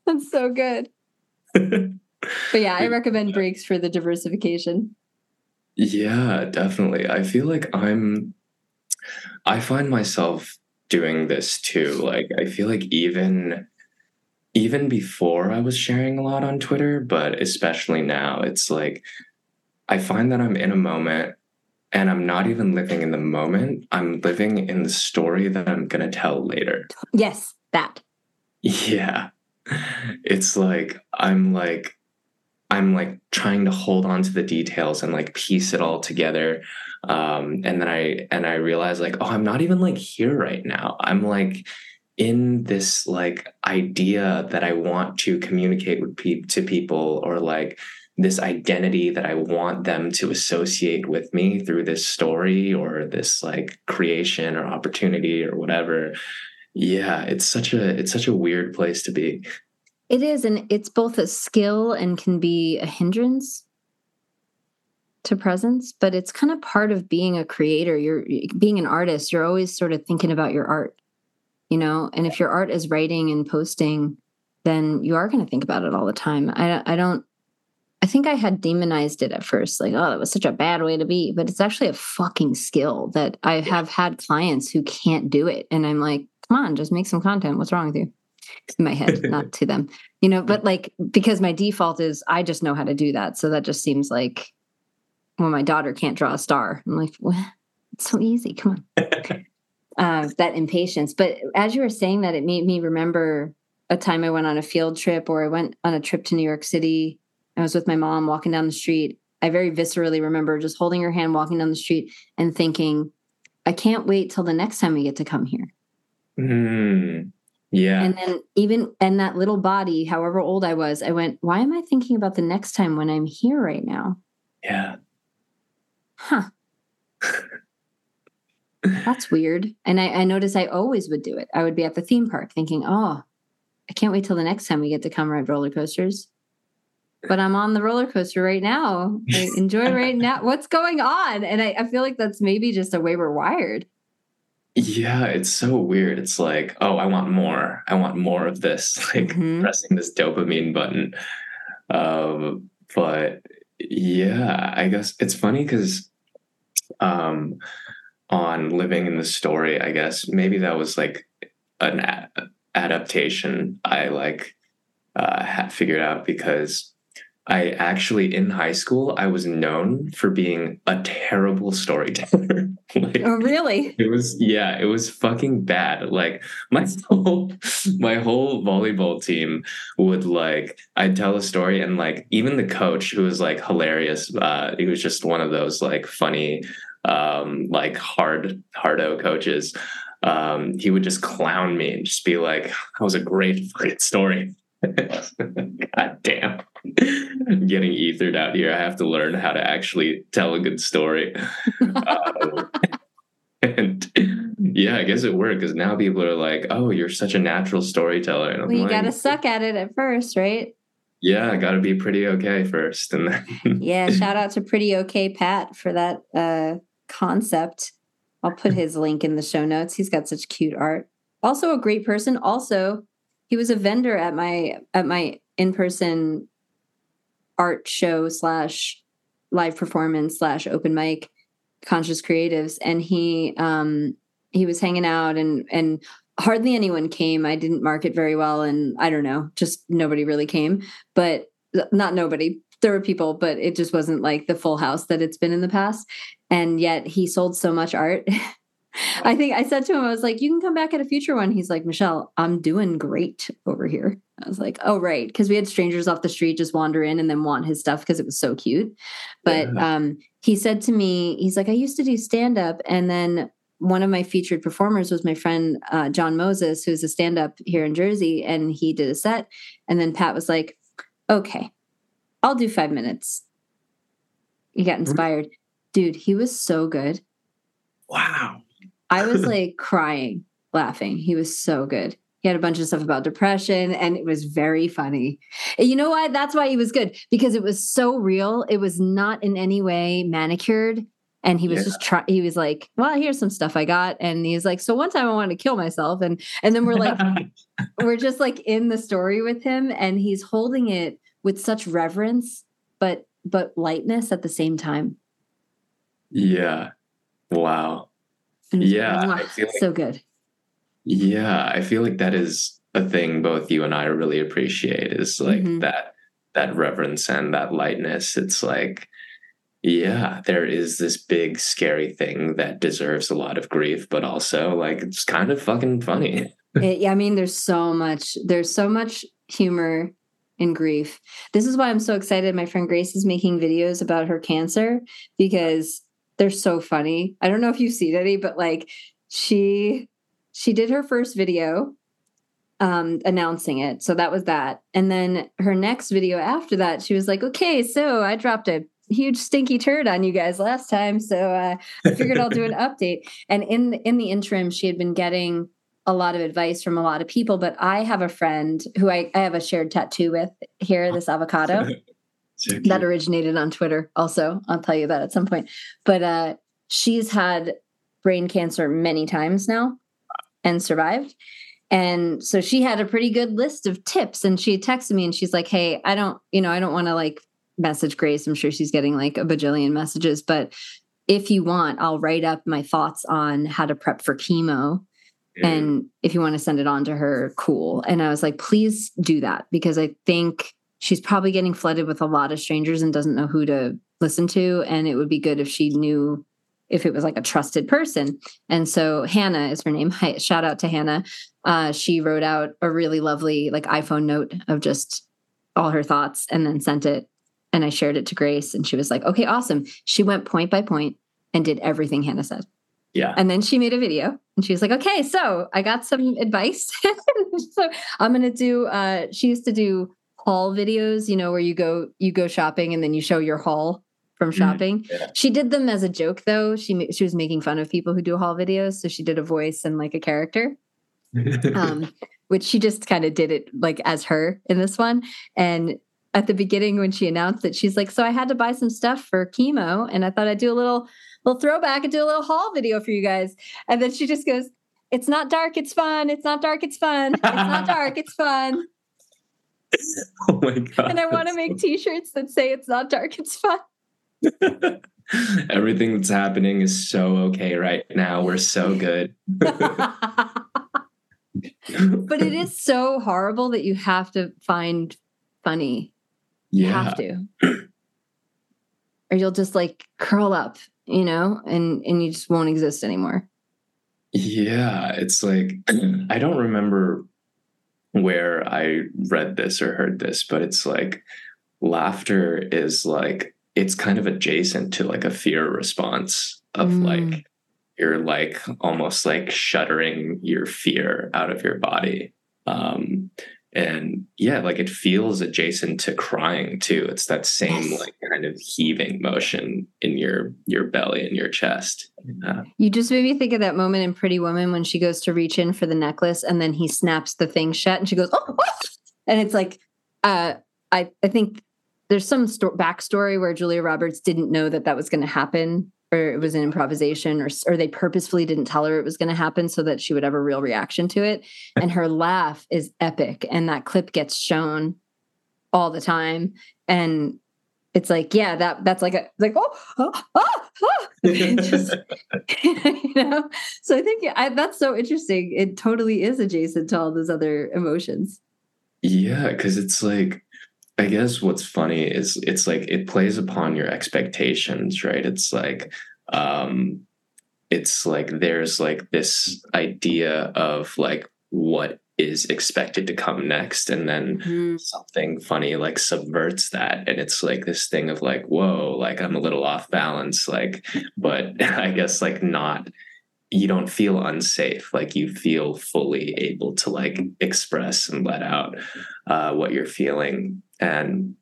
That's so good. But yeah, I recommend breaks for the diversification. Yeah, definitely. I feel like I'm I find myself doing this too. Like I feel like even even before I was sharing a lot on Twitter, but especially now, it's like I find that I'm in a moment and I'm not even living in the moment. I'm living in the story that I'm going to tell later. Yes, that. Yeah. It's like I'm like I'm like trying to hold on to the details and like piece it all together. Um, and then I and I realize like, oh, I'm not even like here right now. I'm like in this like idea that I want to communicate with pe- to people or like this identity that I want them to associate with me through this story or this like creation or opportunity or whatever. Yeah, it's such a it's such a weird place to be. It is, and it's both a skill and can be a hindrance to presence, but it's kind of part of being a creator. You're being an artist, you're always sort of thinking about your art, you know, and if your art is writing and posting, then you are going to think about it all the time. I, I don't, I think I had demonized it at first, like, oh, that was such a bad way to be, but it's actually a fucking skill that I have had clients who can't do it. And I'm like, come on, just make some content. What's wrong with you? In my head, not to them, you know, but like, because my default is I just know how to do that. So that just seems like when my daughter can't draw a star. I'm like, what? It's so easy. Come on. uh, that impatience. But as you were saying that, it made me remember a time I went on a field trip or I went on a trip to New York City. I was with my mom walking down the street. I very viscerally remember just holding her hand, walking down the street, and thinking, I can't wait till the next time we get to come here. Mm, yeah. And then, even, and that little body, however old I was, I went, why am I thinking about the next time when I'm here right now? Yeah. Huh. That's weird. And I, I noticed I always would do it. I would be at the theme park thinking, oh, I can't wait till the next time we get to come ride roller coasters. But I'm on the roller coaster right now. I enjoy right now. What's going on? And I, I feel like that's maybe just a way we're wired. Yeah, it's so weird. It's like, oh, I want more. I want more of this. Like Mhm. pressing this dopamine button. Um, but yeah, I guess it's funny because um, on living in the story, I guess maybe that was like an a- adaptation I like uh, had figured out because I actually in high school I was known for being a terrible storyteller. like, Oh, really? it was yeah, it was fucking bad. Like my whole my whole volleyball team would like I'd tell a story and like even the coach who was like hilarious, uh he was just one of those like funny um like hard hardo coaches. Um he would just clown me and just be like, that was a great fucking story. God damn. I'm getting ethered out here. I have to learn how to actually tell a good story. Um, and yeah, I guess it worked because now people are like, "Oh, you're such a natural storyteller." And I'm Well, you like, got to suck at it at first, right? "Yeah, I got to be pretty okay first, and then Yeah. Shout out to Pretty Okay Pat for that uh, concept. I'll put his link in the show notes. He's got such cute art. Also a great person. Also, he was a vendor at my at my in person art show slash live performance slash open mic conscious creatives and he um he was hanging out and and hardly anyone came i didn't market very well and i don't know just nobody really came but not nobody there were people, but it just wasn't like the full house that it's been in the past. And yet he sold so much art. I think I said to him, I was like, you can come back at a future one. He's like, Michelle, I'm doing great over here. I was like, oh, right. Because we had strangers off the street just wander in and then want his stuff because it was so cute. But Yeah. um, he said to me, he's like, I used to do stand up. And then one of my featured performers was my friend uh, John Moses, who's a stand up here in Jersey. And he did a set. And then Pat was like, okay, I'll do five minutes. He got inspired. Dude, he was so good. Wow. I was like crying, laughing. He was so good. He had a bunch of stuff about depression and it was very funny. And you know why? That's why he was good because it was so real. It was not in any way manicured. And he was Yeah. just try he was like, Well, here's some stuff I got. And he was like, So one time I wanted to kill myself. And and then we're like, we're just like in the story with him and he's holding it with such reverence, but but lightness at the same time. yeah. Wow. And Yeah, like- so good. Yeah, I feel like that is a thing both you and I really appreciate is like Mhm. that that reverence and that lightness. It's like yeah, there is this big scary thing that deserves a lot of grief, but also like it's kind of fucking funny. It- yeah, I mean, there's so much, there's so much humor in grief. This is why I'm so excited. My friend Grace is making videos about her cancer because they're so funny. I don't know if you've seen any, but like she she did her first video um announcing it. So that was that. And then her next video after that, she was like, okay, so I dropped a huge stinky turd on you guys last time. So uh, I figured I'll do an update. And in in the interim, she had been getting a lot of advice from a lot of people. But I have a friend who I, I have a shared tattoo with here, this avocado So that originated on Twitter. Also, I'll tell you that at some point. But uh, she's had brain cancer many times now and survived. And so she had a pretty good list of tips. And she texted me and she's like, Hey, I don't, you know, I don't want to like message Grace. I'm sure she's getting like a bajillion messages. But if you want, I'll write up my thoughts on how to prep for chemo Mm. and if you want to send it on to her cool and i was like please do that because i think she's probably getting flooded with a lot of strangers and doesn't know who to listen to. And it would be good if she knew if it was like a trusted person. And so hannah is her name. Hi, shout out to hannah. Uh, she wrote out a really lovely like iphone note of just all her thoughts and then sent it. And i shared it to grace and she was like okay awesome. She went point by point and did everything hannah said. Yeah. and then she made a video and she was like, okay, so I got some advice. so I'm going to do, uh, she used to do haul videos, you know, where you go, you go shopping and then you show your haul from Mm, shopping. yeah. She did them as a joke though. She, she was making fun of people who do haul videos. So she did a voice and like a character, um, which she just kind of did it like as her in this one. And at the beginning when she announced it, she's like, so I had to buy some stuff for chemo and I thought I'd do a little, little throwback and do a little haul video for you guys. And then she just goes, It's not dark, it's fun. It's not dark, it's fun. It's not dark, it's fun. oh my god. And I want to that's make t-shirts that say it's not dark, it's fun. Everything that's happening is so okay right now. We're so good. but it is so horrible that you have to find funny. You yeah. have to. or you'll just like curl up, you know, and and you just won't exist anymore. Yeah, it's like I don't remember where I read this or heard this, but it's like laughter is like it's kind of adjacent to like a fear response of Mm. like you're like almost like shuddering your fear out of your body. Um and yeah, like it feels adjacent to crying too. It's that same Yes. like kind of heaving motion in your your belly and your chest. Uh, You just made me think of that moment in Pretty Woman when she goes to reach in for the necklace and then he snaps the thing shut and she goes, oh, oh!" and it's like, uh, I, I think there's some sto- backstory where Julia Roberts didn't know that that was going to happen or it was an improvisation or, or they purposefully didn't tell her it was going to happen so that she would have a real reaction to it. And her laugh is epic. And that clip gets shown all the time. And it's like, yeah, that that's like a like, oh, oh, oh, oh. Just- you know so i think I, that's so interesting it totally is adjacent to all those other emotions Yeah, because it's like I guess what's funny is it's like it plays upon your expectations, right? It's like um it's like there's like this idea of like what is expected to come next and then Mhm. something funny like subverts that and it's like this thing of like whoa like i'm a little off balance like but i guess like not you don't feel unsafe like you feel fully able to like express and let out uh, what you're feeling and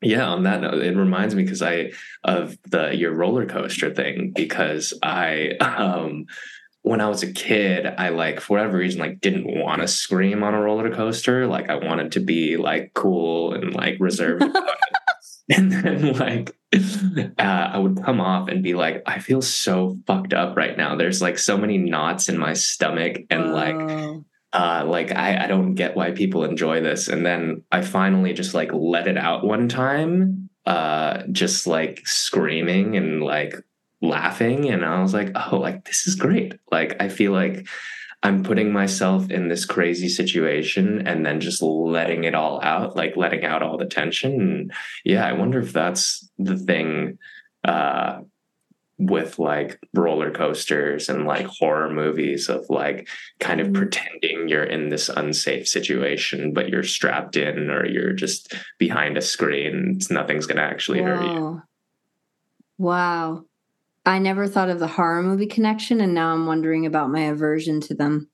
yeah on that note it reminds me because i of the your roller coaster thing because i um when I was a kid, I like for whatever reason like didn't want to scream on a roller coaster. Like I wanted to be like cool and like reserved. And then like uh, I would come off and be like, I feel so fucked up right now. There's like so many knots in my stomach and like. Uh like I, I don't get why people enjoy this. And then i finally just like let it out one time uh just like screaming and like laughing. And i was like oh like this is great. Like i feel like i'm putting myself in this crazy situation and then just letting it all out like letting out all the tension. And yeah i wonder if that's the thing uh with like roller coasters and like horror movies of like kind of Mhm. pretending you're in this unsafe situation, but you're strapped in or you're just behind a screen. Nothing's going to actually hurt you. Wow. I never thought of the horror movie connection, and now I'm wondering about my aversion to them.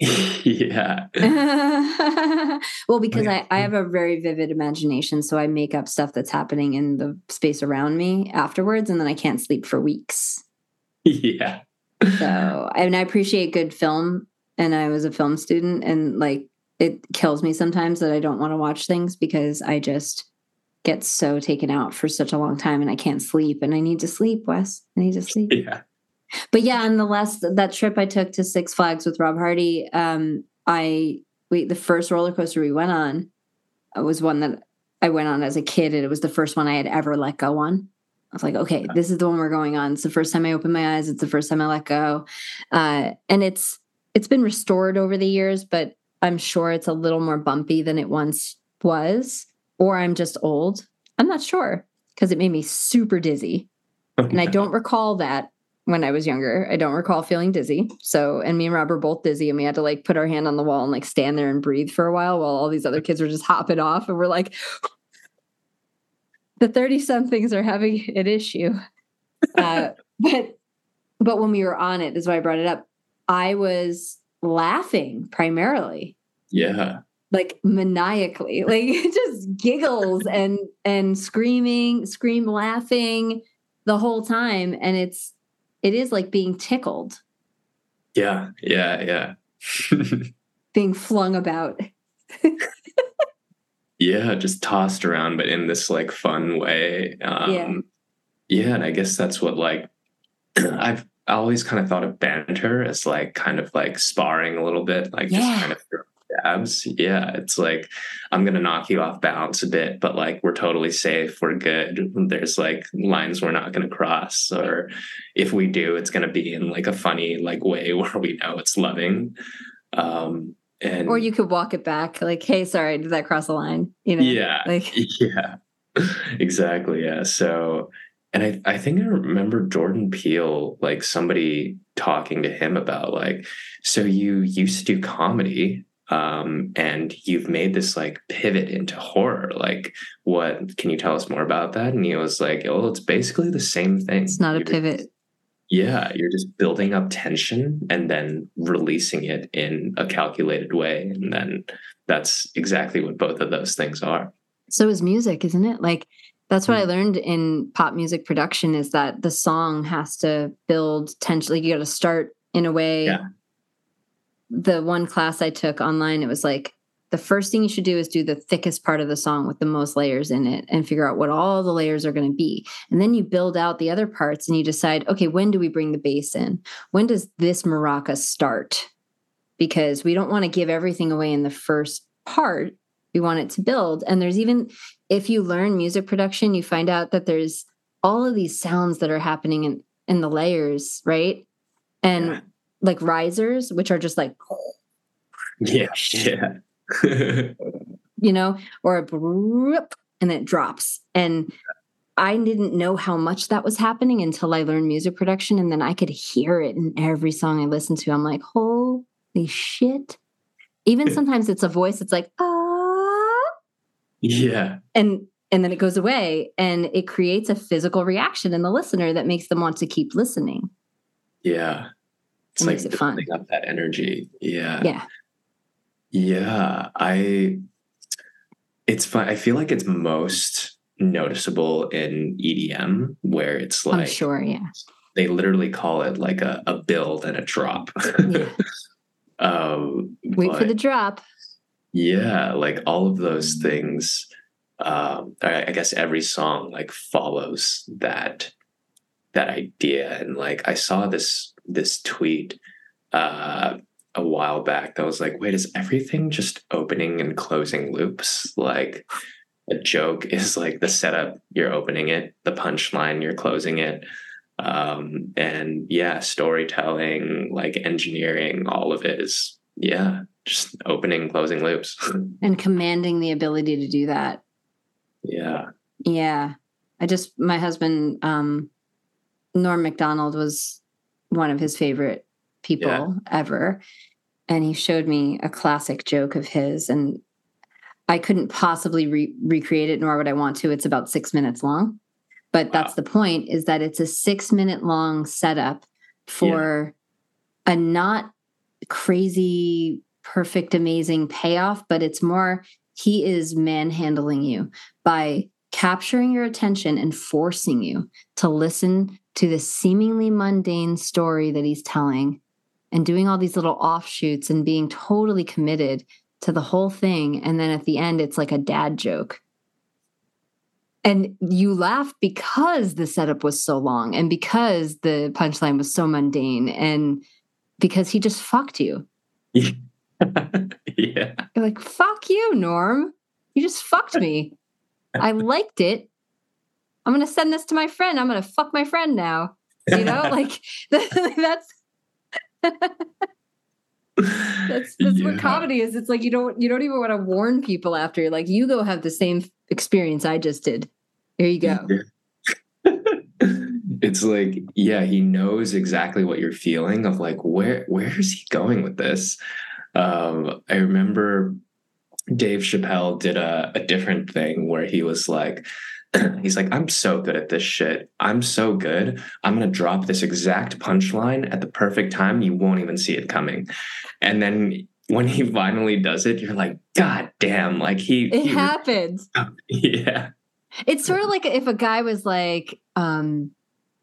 yeah. well, because. I, I have a very vivid imagination, so I make up stuff that's happening in the space around me afterwards, and then I can't sleep for weeks. Yeah. So, and I appreciate good film, and I was a film student, and like it kills me sometimes that I don't want to watch things because I just get so taken out for such a long time, and I can't sleep, and I need to sleep, Wes. I need to sleep. Yeah. But yeah, and the last that trip I took to Six Flags with Rob Hardy, um, I we the first roller coaster we went on uh, was one that I went on as a kid, and it was the first one I had ever let go on. I was like, okay, this is the one we're going on. It's the first time I opened my eyes. It's the first time I let go, uh, and it's it's been restored over the years, but I'm sure it's a little more bumpy than it once was, or I'm just old. I'm not sure because it made me super dizzy and I don't recall that when I was younger. I don't recall feeling dizzy. So, and me and Rob were both dizzy, and we had to like put our hand on the wall and like stand there and breathe for a while while all these other kids were just hopping off, and we're like, the thirty somethings are having an issue. Uh, but but when we were on it, this is why I brought it up. I was laughing primarily Yeah. like maniacally like just giggles and and screaming scream laughing the whole time and it's it is like being tickled Yeah. Yeah. Yeah. being flung about yeah. Just tossed around, but in this like fun way. Um, Yeah. Yeah. And I guess that's what like I've always kind of thought of banter as like kind of like sparring a little bit, like just kind of jabs. Yeah, it's like I'm gonna knock you off balance a bit, but like we're totally safe, we're good. There's like lines we're not gonna cross, or if we do, it's gonna be in like a funny like way where we know it's loving. Um, and or you could walk it back like hey sorry did that cross the line you know yeah like yeah exactly yeah so and I, I think i remember jordan peele like somebody talking to him about like so you used to do comedy um and you've made this like pivot into horror. Like what can you tell us more about that? And he was like oh it's basically the same thing. It's not a You're- pivot. Yeah you're just building up tension and then releasing it in a calculated way. And then that's exactly what both of those things are. So is music isn't it? Like that's what i Mm. learned in pop music production is that the song has to build tension. Like you got to start in a way Yeah. The one class i took online it was like the first thing you should do is do the thickest part of the song with the most layers in it and figure out what all the layers are going to be. And then you build out the other parts and you decide okay when do we bring the bass in? When does this maraca start? Because we don't want to give everything away in the first part. We want it to build. And there's even if you learn music production you find out that there's all of these sounds that are happening in in the layers right? And Yeah. Like risers which are just like Yeah, yeah. you know or a and it drops. And I didn't know how much that was happening until I learned music production. And then I could hear it in every song I listened to. I'm like, holy shit. Even sometimes it's a voice, it's like, ah. Yeah. And and then it goes away and it creates a physical reaction in the listener that makes them want to keep listening. Yeah. It's It like makes it fun. building up that energy. Yeah. Yeah. Yeah. I it's fun. I feel like it's most noticeable in EDM where it's I'm like sure. Yeah. they literally call it like a, a build and a drop. Yeah. um Wait for the drop. yeah like all of those things um I, I guess every song like follows that that idea. And like i saw this this tweet uh a while back that was like wait is everything just opening and closing loops? Like a joke is like the setup. You're opening it the punchline you're closing it. Um and yeah storytelling like engineering all of it is yeah just opening closing loops. And commanding the ability to do that. yeah. Yeah. I just my husband, um, Norm Macdonald was one of his favorite people Yeah. ever. And he showed me a classic joke of his, and I couldn't possibly re- recreate it, nor would I want to. It's about six minutes long. But Wow. that's the point is that it's a six minute long setup for a not crazy, perfect, amazing payoff, but it's more he is manhandling you by capturing your attention and forcing you to listen to the seemingly mundane story that he's telling and doing all these little offshoots and being totally committed to the whole thing. And then at the end, it's like a dad joke. And you laugh because the setup was so long and because the punchline was so mundane and because he just fucked you. yeah You're like, fuck you, Norm. You just fucked me. I liked it. I'm gonna send this to my friend. I'm gonna fuck my friend now. You know, like that's that's that's what comedy is. It's like you don't you don't even want to warn people after. You're like, you go have the same experience I just did. Here you go. it's like yeah he knows exactly what you're feeling of like where where is he going with this um i remember dave chappelle did a, a different thing where he was like he's like i'm so good at this shit i'm so good i'm gonna drop this exact punchline at the perfect time you won't even see it coming and then when he finally does it you're like god damn like he, It he happened. yeah It's sort of like if a guy was like, um,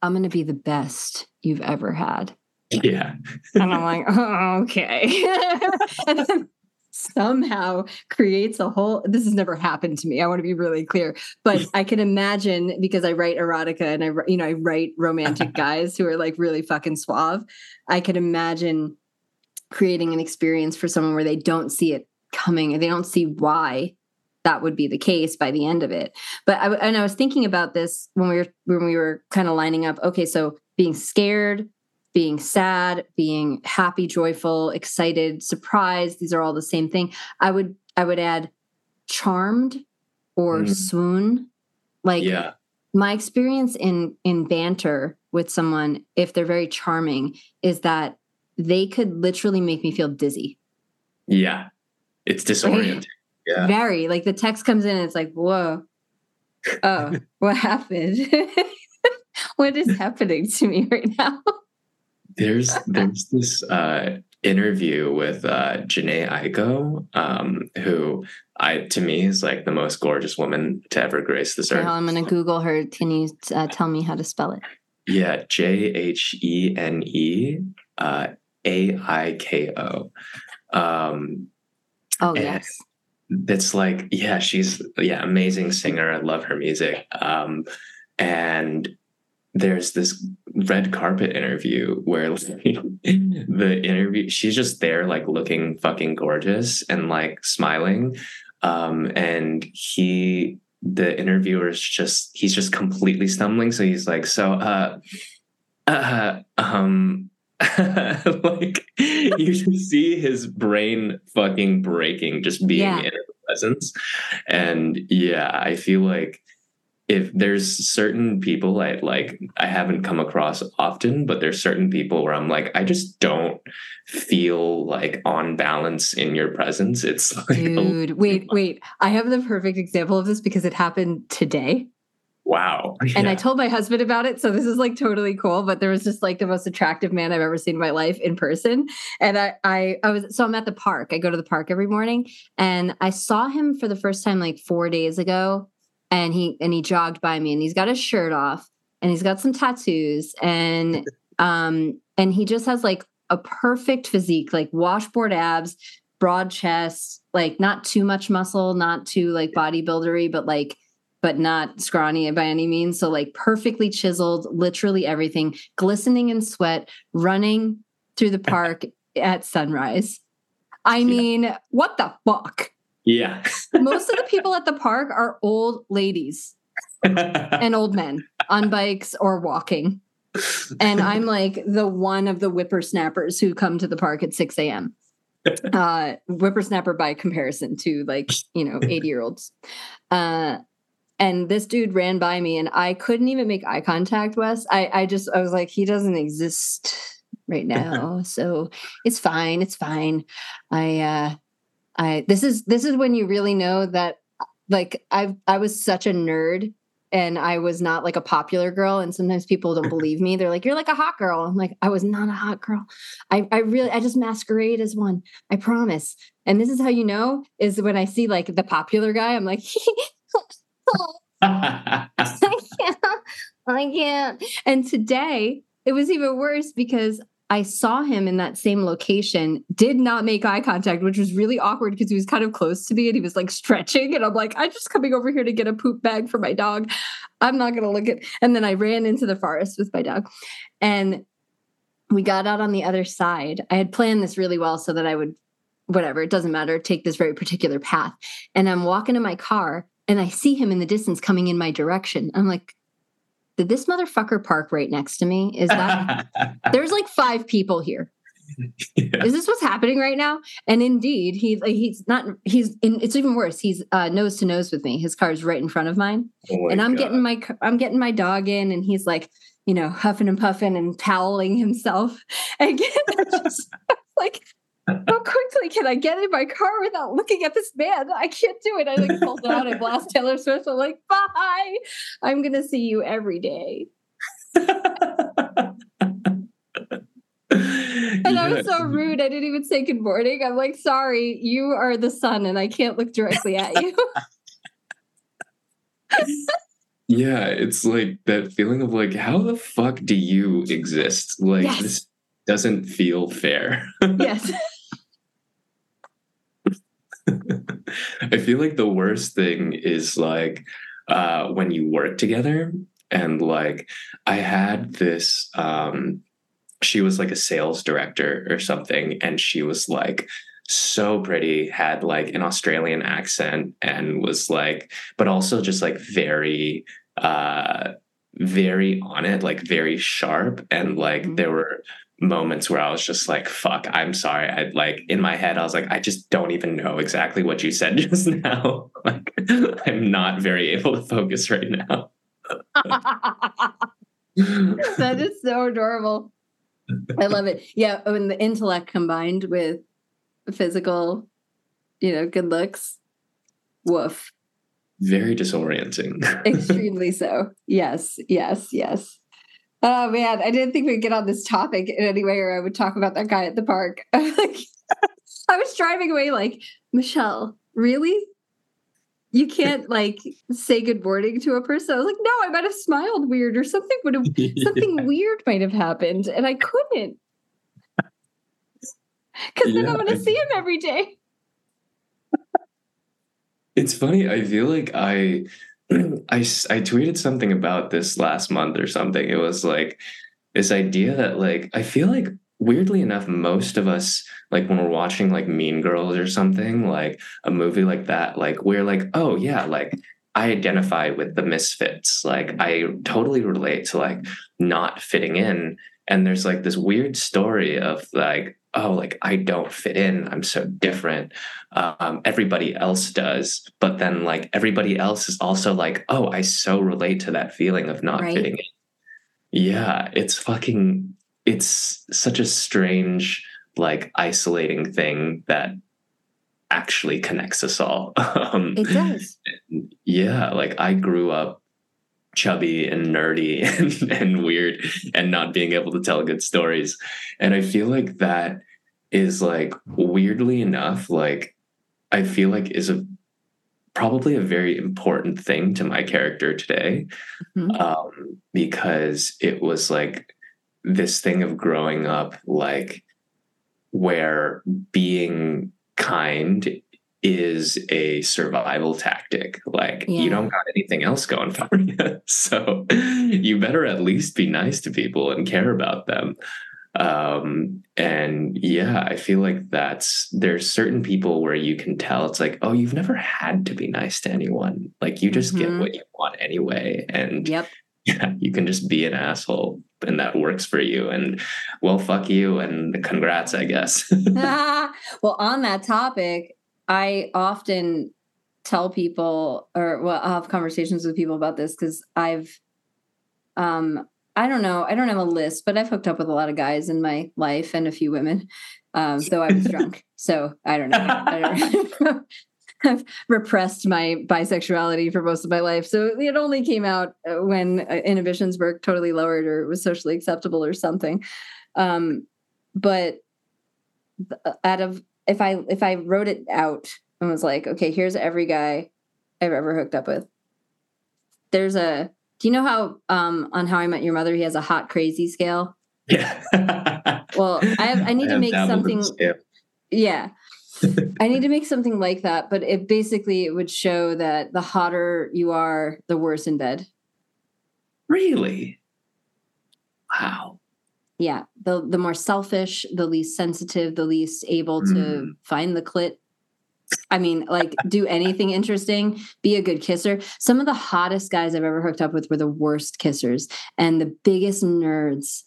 I'm gonna be the best you've ever had. yeah And I'm like, oh, okay. and then somehow creates a whole this has never happened to me. I want to be really clear. But I can imagine because I write erotica and I you know, I write romantic guys who are like really fucking suave. I could imagine creating an experience for someone where they don't see it coming and they don't see why that would be the case by the end of it. But I, and I was thinking about this when we were when we were kind of lining up. Okay, so being scared, being sad, being happy, joyful, excited, surprised, these are all the same thing. I would I would add charmed or Mm. swoon. Like yeah my experience in in banter with someone if they're very charming is that they could literally make me feel dizzy. Yeah. It's disorienting. Yeah. Very like the text comes in and it's like, whoa. Oh, what happened? what is happening to me right now? There's there's this uh interview with uh Jhené Aiko, um, who I to me is like the most gorgeous woman to ever grace this earth. Well, I'm going to Google her. Can you uh, tell me how to spell it? Yeah, J H E N E uh A I K O. Um Oh, yes. that's like yeah she's yeah amazing singer i love her music um and there's this red carpet interview where like, the interview she's just there like looking fucking gorgeous and like smiling um and he the interviewer is just he's just completely stumbling so he's like so uh uh um like you see his brain fucking breaking just being Yeah. in his presence. And yeah, I feel like if there's certain people I like I haven't come across often, but there's certain people where I'm like, I just don't feel like on balance in your presence. It's like a- Dude, wait, wait. I have the perfect example of this because it happened today. wow. And I told my husband about it. So this is like totally cool. But there was just like the most attractive man I've ever seen in my life in person. And I, I, I was, so I'm at the park. I go to the park every morning and I saw him for the first time like four days ago. And he, and he jogged by me and he's got his shirt off and he's got some tattoos and, um, and he just has like a perfect physique, like washboard abs, broad chest, like not too much muscle, not too like bodybuildery, but like, but not scrawny by any means. So like perfectly chiseled, literally everything, glistening in sweat, running through the park at sunrise. I Yeah. mean, what the fuck? Yeah. Most of the people at the park are old ladies and old men on bikes or walking. And I'm like the one of the whippersnappers who come to the park at 6 a.m. Uh, whippersnapper by comparison to like, you know, 80 year olds. Uh, and this dude ran by me and I couldn't even make eye contact, Wes. I, I just, I was like, he doesn't exist right now. so it's fine. It's fine. I, uh, I, this is, this is when you really know that like I, I was such a nerd and I was not like a popular girl. And sometimes people don't believe me. They're like, you're like a hot girl. I'm like, I was not a hot girl. I, I really, I just masquerade as one. I promise. And this is how you know is when I see like the popular guy, I'm like, I can't. I can't. And today it was even worse because I saw him in that same location, did not make eye contact, which was really awkward because he was kind of close to me and he was like stretching. And I'm like, I'm just coming over here to get a poop bag for my dog. I'm not going to look at. And then I ran into the forest with my dog. And we got out on the other side. I had planned this really well so that I would, whatever, it doesn't matter, take this very particular path. And I'm walking to my car and I see him in the distance coming in my direction. I'm like, did this motherfucker park right next to me? Is that there's like five people here? Yeah. Is this what's happening right now? And indeed, he he's not. He's in. It's even worse. He's uh, nose to nose with me. His car's right in front of mine, Oh and I'm God. getting my I'm getting my dog in, and he's like, you know, huffing and puffing and toweling himself. Again, just like, how quickly can I get in my car without looking at this man? I can't do it. I like pull out and blast Taylor Swift. I'm like, bye. I'm gonna see you every day. And I was so rude. I didn't even say good morning. I'm like, sorry, you are the sun, and I can't look directly at you. Yeah, it's like that feeling of like, how the fuck do you exist? Like Yes. this doesn't feel fair. yes. I feel like the worst thing is like uh when you work together and like I had this um she was like a sales director or something and she was like so pretty had like an Australian accent and was like but also just like very uh very on it like very sharp and like Mhm. there were moments where I was just like, fuck, I'm sorry. I like in my head, I was like, I just don't even know exactly what you said just now. like, I'm not very able to focus right now. that is so adorable. I love it. Yeah, when the intellect combined with physical, you know, good looks, woof. very disorienting. Extremely so. Yes, yes, yes. Oh man, I didn't think we'd get on this topic in any way, or I would talk about that guy at the park. like, I was driving away, like Michelle, really? You can't like say good morning to a person. I was like, no, I might have smiled weird, or something would have something weird might have happened, and I couldn't because then Yeah, I'm going to see him every day. It's funny. I feel like I, I, I tweeted something about this last month or something. It was like this idea that like I feel like weirdly enough, most of us like when we're watching like Mean Girls or something like a movie like that, like we're like, oh yeah, like I identify with the misfits. Like I totally relate to like not fitting in. and there's like this weird story of like oh like i don't fit in i'm so different um, everybody else does but then like everybody else is also like oh i so relate to that feeling of not Right. fitting in yeah it's fucking it's such a strange like isolating thing that actually connects us all um, It does. yeah like i grew up chubby and nerdy and, and weird and not being able to tell good stories and i feel like that is like weirdly enough like i feel like is a probably a very important thing to my character today Mhm. um, because it was like this thing of growing up like where being kind is a survival tactic like Yeah. you don't got anything else going for you so you better at least be nice to people and care about them um and yeah i feel like that's there's certain people where you can tell it's like oh you've never had to be nice to anyone like you just get Mhm. what you want anyway and Yep. yeah, you can just be an asshole and that works for you. And well, fuck you and congrats, I guess. well, on that topic, I often tell people, or well, I'll have conversations with people about this because I've, um, I don't know, I don't have a list, but I've hooked up with a lot of guys in my life and a few women, um, though I was drunk. So I don't know. I don't, I've repressed my bisexuality for most of my life. So it only came out uh, when uh, inhibitions were totally lowered or it was socially acceptable or something. Um, but out of if I if I wrote it out and was like, okay, here's every guy I've ever hooked up with. There's a do you know how um on How I Met Your Mother he has a hot crazy scale? yeah. Well, I have, I need to make something yeah. I need to make something like that, but it basically it would show that the hotter you are, the worse in bed. Really? Wow. Yeah, the the more selfish, the least sensitive, the least able to Mm. find the clit. I mean, like do anything interesting, be a good kisser. Some of the hottest guys I've ever hooked up with were the worst kissers and the biggest nerds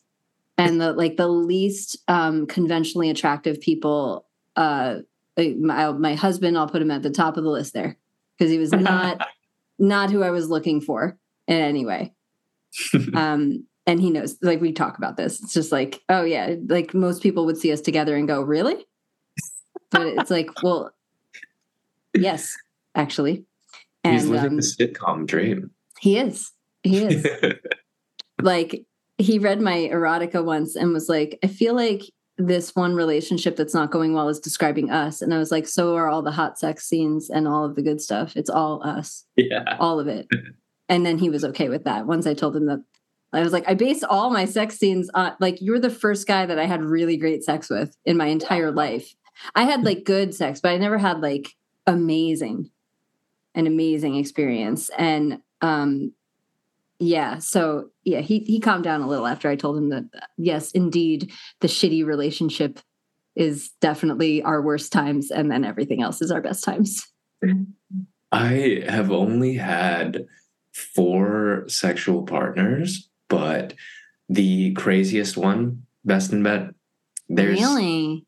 and the like the least um conventionally attractive people uh my, my husband I'll put him at the top of the list there because he was not not who I was looking for in any way. Um and he knows like we talk about this. It's just like oh yeah like most people would see us together and go really? But it's like well yes actually He's living um, the sitcom dream. he is he is like he read my erotica once and was like i feel like this one relationship that's not going well is describing us and i was like so are all the hot sex scenes and all of the good stuff it's all us yeah. all of it. And then he was okay with that. Once I told him that I was like, I base all my sex scenes on like you're the first guy that I had really great sex with in my entire life. I had like good sex, but I never had like amazing, an amazing experience. And um yeah, so yeah, he he calmed down a little after I told him that yes, indeed, the shitty relationship is definitely our worst times, and then everything else is our best times. I have only had four sexual partners, but the craziest one, best in bed, there's really?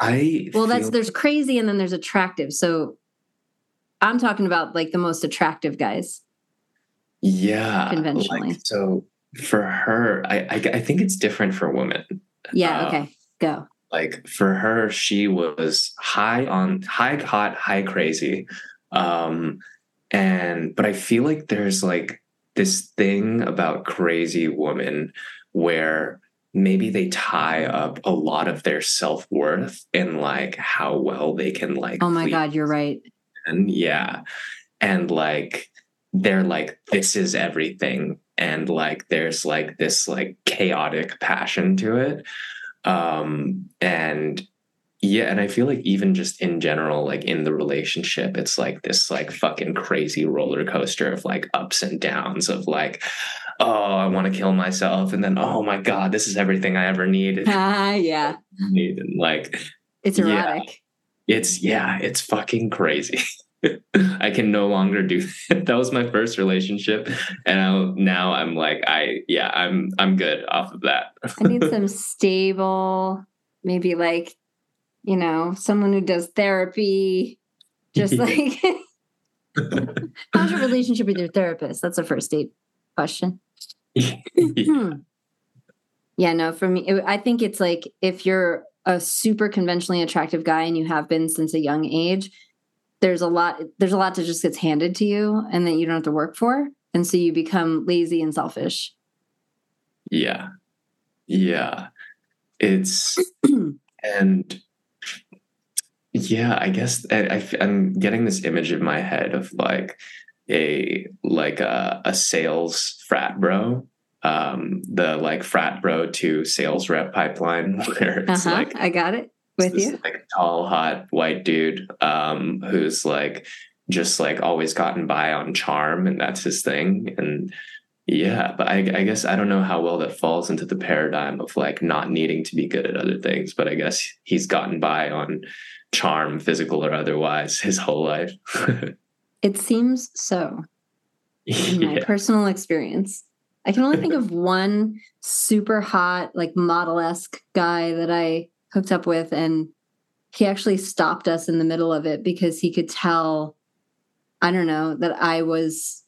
I Well, that's there's crazy and then there's attractive. So I'm talking about like the most attractive guys. yeah conventionally. like, so for her, I, I I think it's different for women. Yeah, Uh, okay. Go. like for her she was high on high hot high crazy um and but i feel like there's like this thing about crazy women where maybe they tie up a lot of their self-worth in like how well they can like Oh my please god, you're right. and yeah and like they're like this is everything and like there's like this like chaotic passion to it um and yeah and i feel like even just in general like in the relationship it's like this like fucking crazy roller coaster of like ups and downs of like oh i want to kill myself and then oh my god this is everything i ever needed Ah, yeah. need and like It's Yeah. erotic. it's yeah it's fucking crazy I can no longer do that. that was my first relationship and I, now I'm like I yeah I'm I'm good off of that. I need some stable maybe like you know someone who does therapy just like how's your relationship with your therapist? That's a first date question. Hmm. yeah, no, for me it, I think it's like if you're a super conventionally attractive guy and you have been since a young age, there's a lot there's a lot that just gets handed to you and that you don't have to work for and so you become lazy and selfish. Yeah. Yeah. It's and yeah i guess I, I, i'm getting this image in my head of like a like a, a sales frat bro um the like frat bro to sales rep pipeline where it's uh-huh, like i got it with you. like tall hot white dude um who's like just like always gotten by on charm and that's his thing. And yeah but I, I guess i don't know how well that falls into the paradigm of like not needing to be good at other things but i guess he's gotten by on charm physical or otherwise his whole life it seems so in my yeah. personal experience. I can only think of one super hot like model-esque guy that i hooked up with and he actually stopped us in the middle of it because he could tell i don't know that i was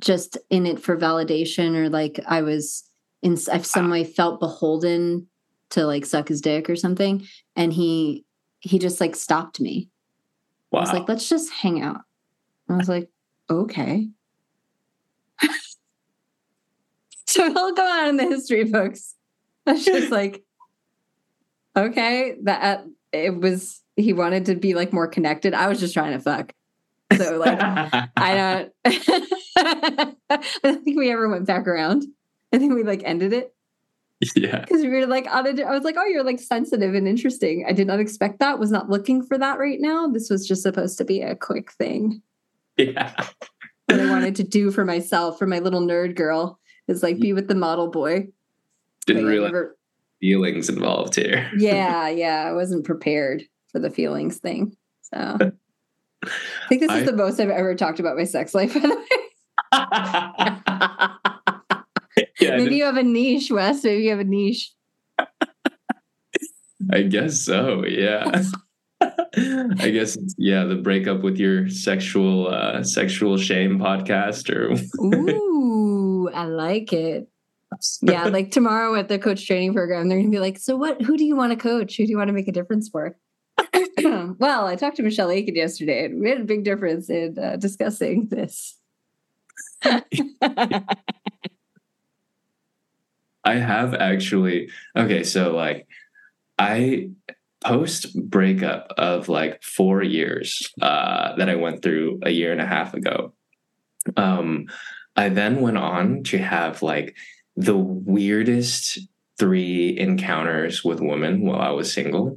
just in it for validation or like i was in i've some way felt beholden to like suck his dick or something. And he he just like stopped me wow. i was like let's just hang out. I was like okay. So it'll go out in the history books. That's just like okay. That uh, it was he wanted to be like more connected. I was just trying to fuck. So like i don't i don't think we ever went back around. I think we like ended it yeah because we were like i was like oh you're like sensitive and interesting i did not expect that was not looking for that right now this was just supposed to be a quick thing yeah what i wanted to do for myself for my little nerd girl is like be with the model boy didn't realize never, feelings involved here. yeah, yeah. I wasn't prepared for the feelings thing. So I think this I, is the most I've ever talked about my sex life, by the way. Yeah, Maybe you have a niche, Wes. Maybe you have a niche. I guess so, yeah. I guess yeah, the breakup with your sexual uh sexual shame podcast or Ooh, I like it yeah, like tomorrow at the coach training program, they're gonna be like, "So what? Who do you want to coach? Who do you want to make a difference for?" well, I talked to Michelle Aiken yesterday, and we had a big difference in uh, discussing this. I have actually okay, so like I post breakup of like four years uh, that I went through a year and a half ago. Um, I then went on to have like the weirdest three encounters with women while I was single.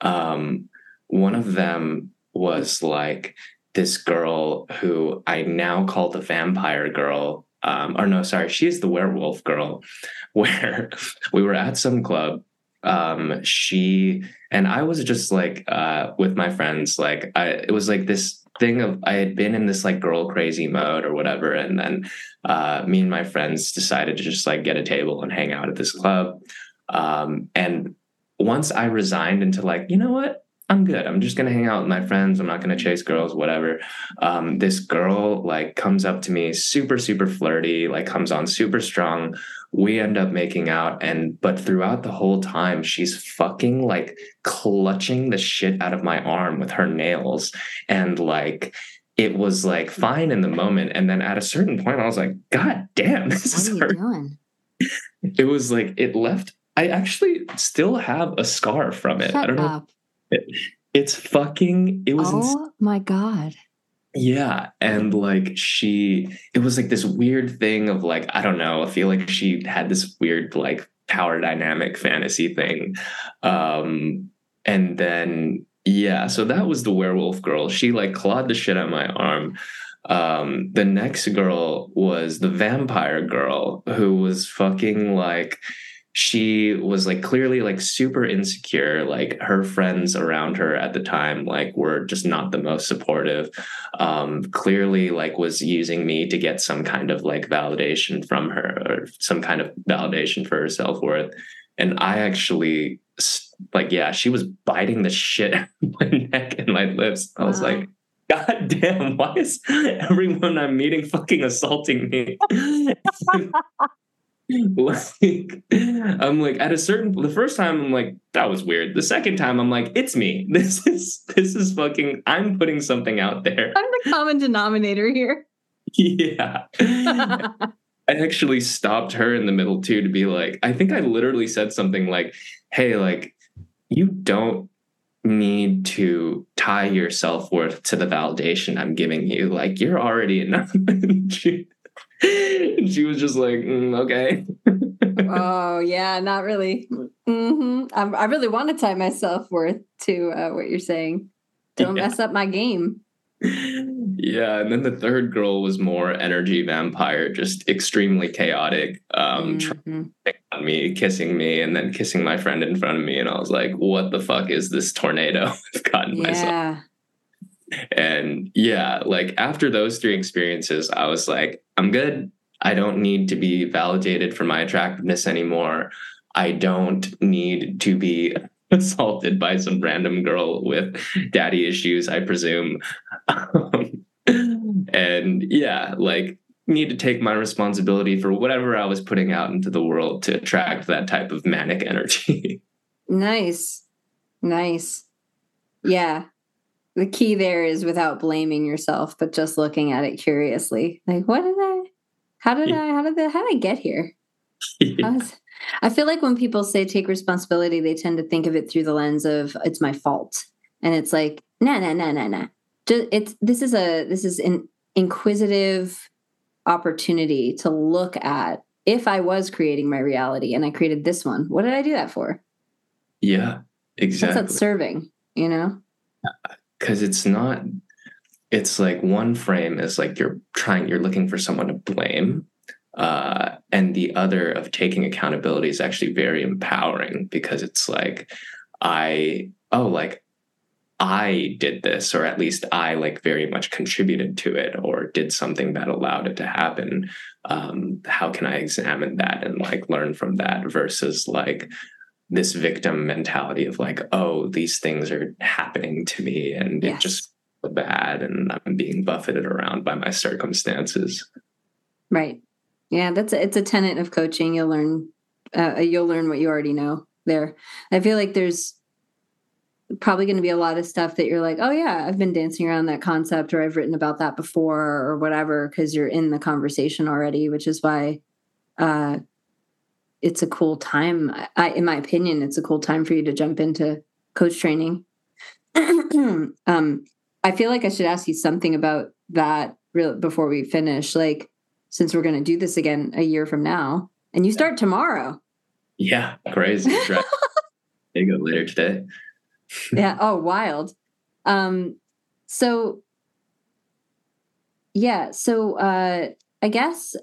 Um, one of them was like this girl who I now call the vampire girl. Um, or no, sorry, she's the werewolf girl, where we were at some club. Um, she and I was just like uh, with my friends, like I, it was like this thing of I had been in this like girl crazy mode or whatever, and then uh, me and my friends decided to just like get a table and hang out at this club. Um, and once I resigned into like, you know what, I'm good. I'm just gonna hang out with my friends. I'm not gonna chase girls, whatever. Um, this girl like comes up to me, super super flirty, like comes on super strong we end up making out and but throughout the whole time she's fucking like clutching the shit out of my arm with her nails and like it was like fine in the moment and then at a certain point i was like god damn this what is are doing? it was like it left i actually still have a scar from it Shut i don't up. It, it's fucking it was oh insane. my god yeah. And like she, it was like this weird thing of like, I don't know, I feel like she had this weird like power dynamic fantasy thing. Um, and then, yeah, so that was the werewolf girl. She like clawed the shit out of my arm. Um, the next girl was the vampire girl who was fucking like, she was like clearly like super insecure like her friends around her at the time like were just not the most supportive um clearly like was using me to get some kind of like validation from her or some kind of validation for her self-worth and i actually like yeah she was biting the shit out of my neck and my lips i was wow. like God damn, why is everyone I'm meeting fucking assaulting me? like I'm like at a certain the first time I'm like that was weird. The second time I'm like it's me. This is this is fucking I'm putting something out there. I'm the common denominator here. Yeah. I actually stopped her in the middle too to be like I think I literally said something like hey like you don't need to tie your self-worth to the validation I'm giving you like you're already enough she was just like, mm, okay. oh yeah, not really. Mm-hmm. I, really want to tie my self worth to uh, what you're saying. Don't yeah. mess up my game. Yeah, and then the third girl was more energy vampire, just extremely chaotic. Um, mm-hmm. on me, kissing me, and then kissing my friend in front of me, and I was like, "What the fuck is this tornado I've gotten yeah. myself?" And yeah, like after those three experiences, I was like, I'm good. I don't need to be validated for my attractiveness anymore. I don't need to be assaulted by some random girl with daddy issues, I presume. Um, and yeah, like need to take my responsibility for whatever I was putting out into the world to attract that type of manic energy. nice. Nice. Yeah the key there is without blaming yourself, but just looking at it curiously. Like, what did I? How did yeah. I? How did that? How did I get here? Yeah. I feel like when people say take responsibility, they tend to think of it through the lens of it's my fault, and it's like, nah, nah, nah, nah, nah. Just, it's this is a this is an inquisitive opportunity to look at if I was creating my reality and I created this one, what did I do that for? Yeah, exactly. That's serving, you know because it's not it's like one frame is like you're trying you're looking for someone to blame uh, and the other of taking accountability is actually very empowering because it's like i oh like i did this or at least i like very much contributed to it or did something that allowed it to happen. Um, how can i examine that and like learn from that versus like this victim mentality of like, oh, these things are happening to me and yes. it just bad and I'm being buffeted around by my circumstances. Right. Yeah, that's a, it's a tenet of coaching. You'll learn uh, you'll learn what you already know there. I feel like there's probably going to be a lot of stuff that you're like, oh yeah, I've been dancing around that concept or I've written about that before or whatever because you're in the conversation already, which is why uh, it's a cool time. I, in my opinion, it's a cool time for you to jump into coach training. um, I feel like I should ask you something about that real before we finish. Like, since we're going to do this again a year from now, and you start tomorrow. Yeah, crazy. they go later today. yeah. Oh, wild. Um, so yeah. So uh, I guess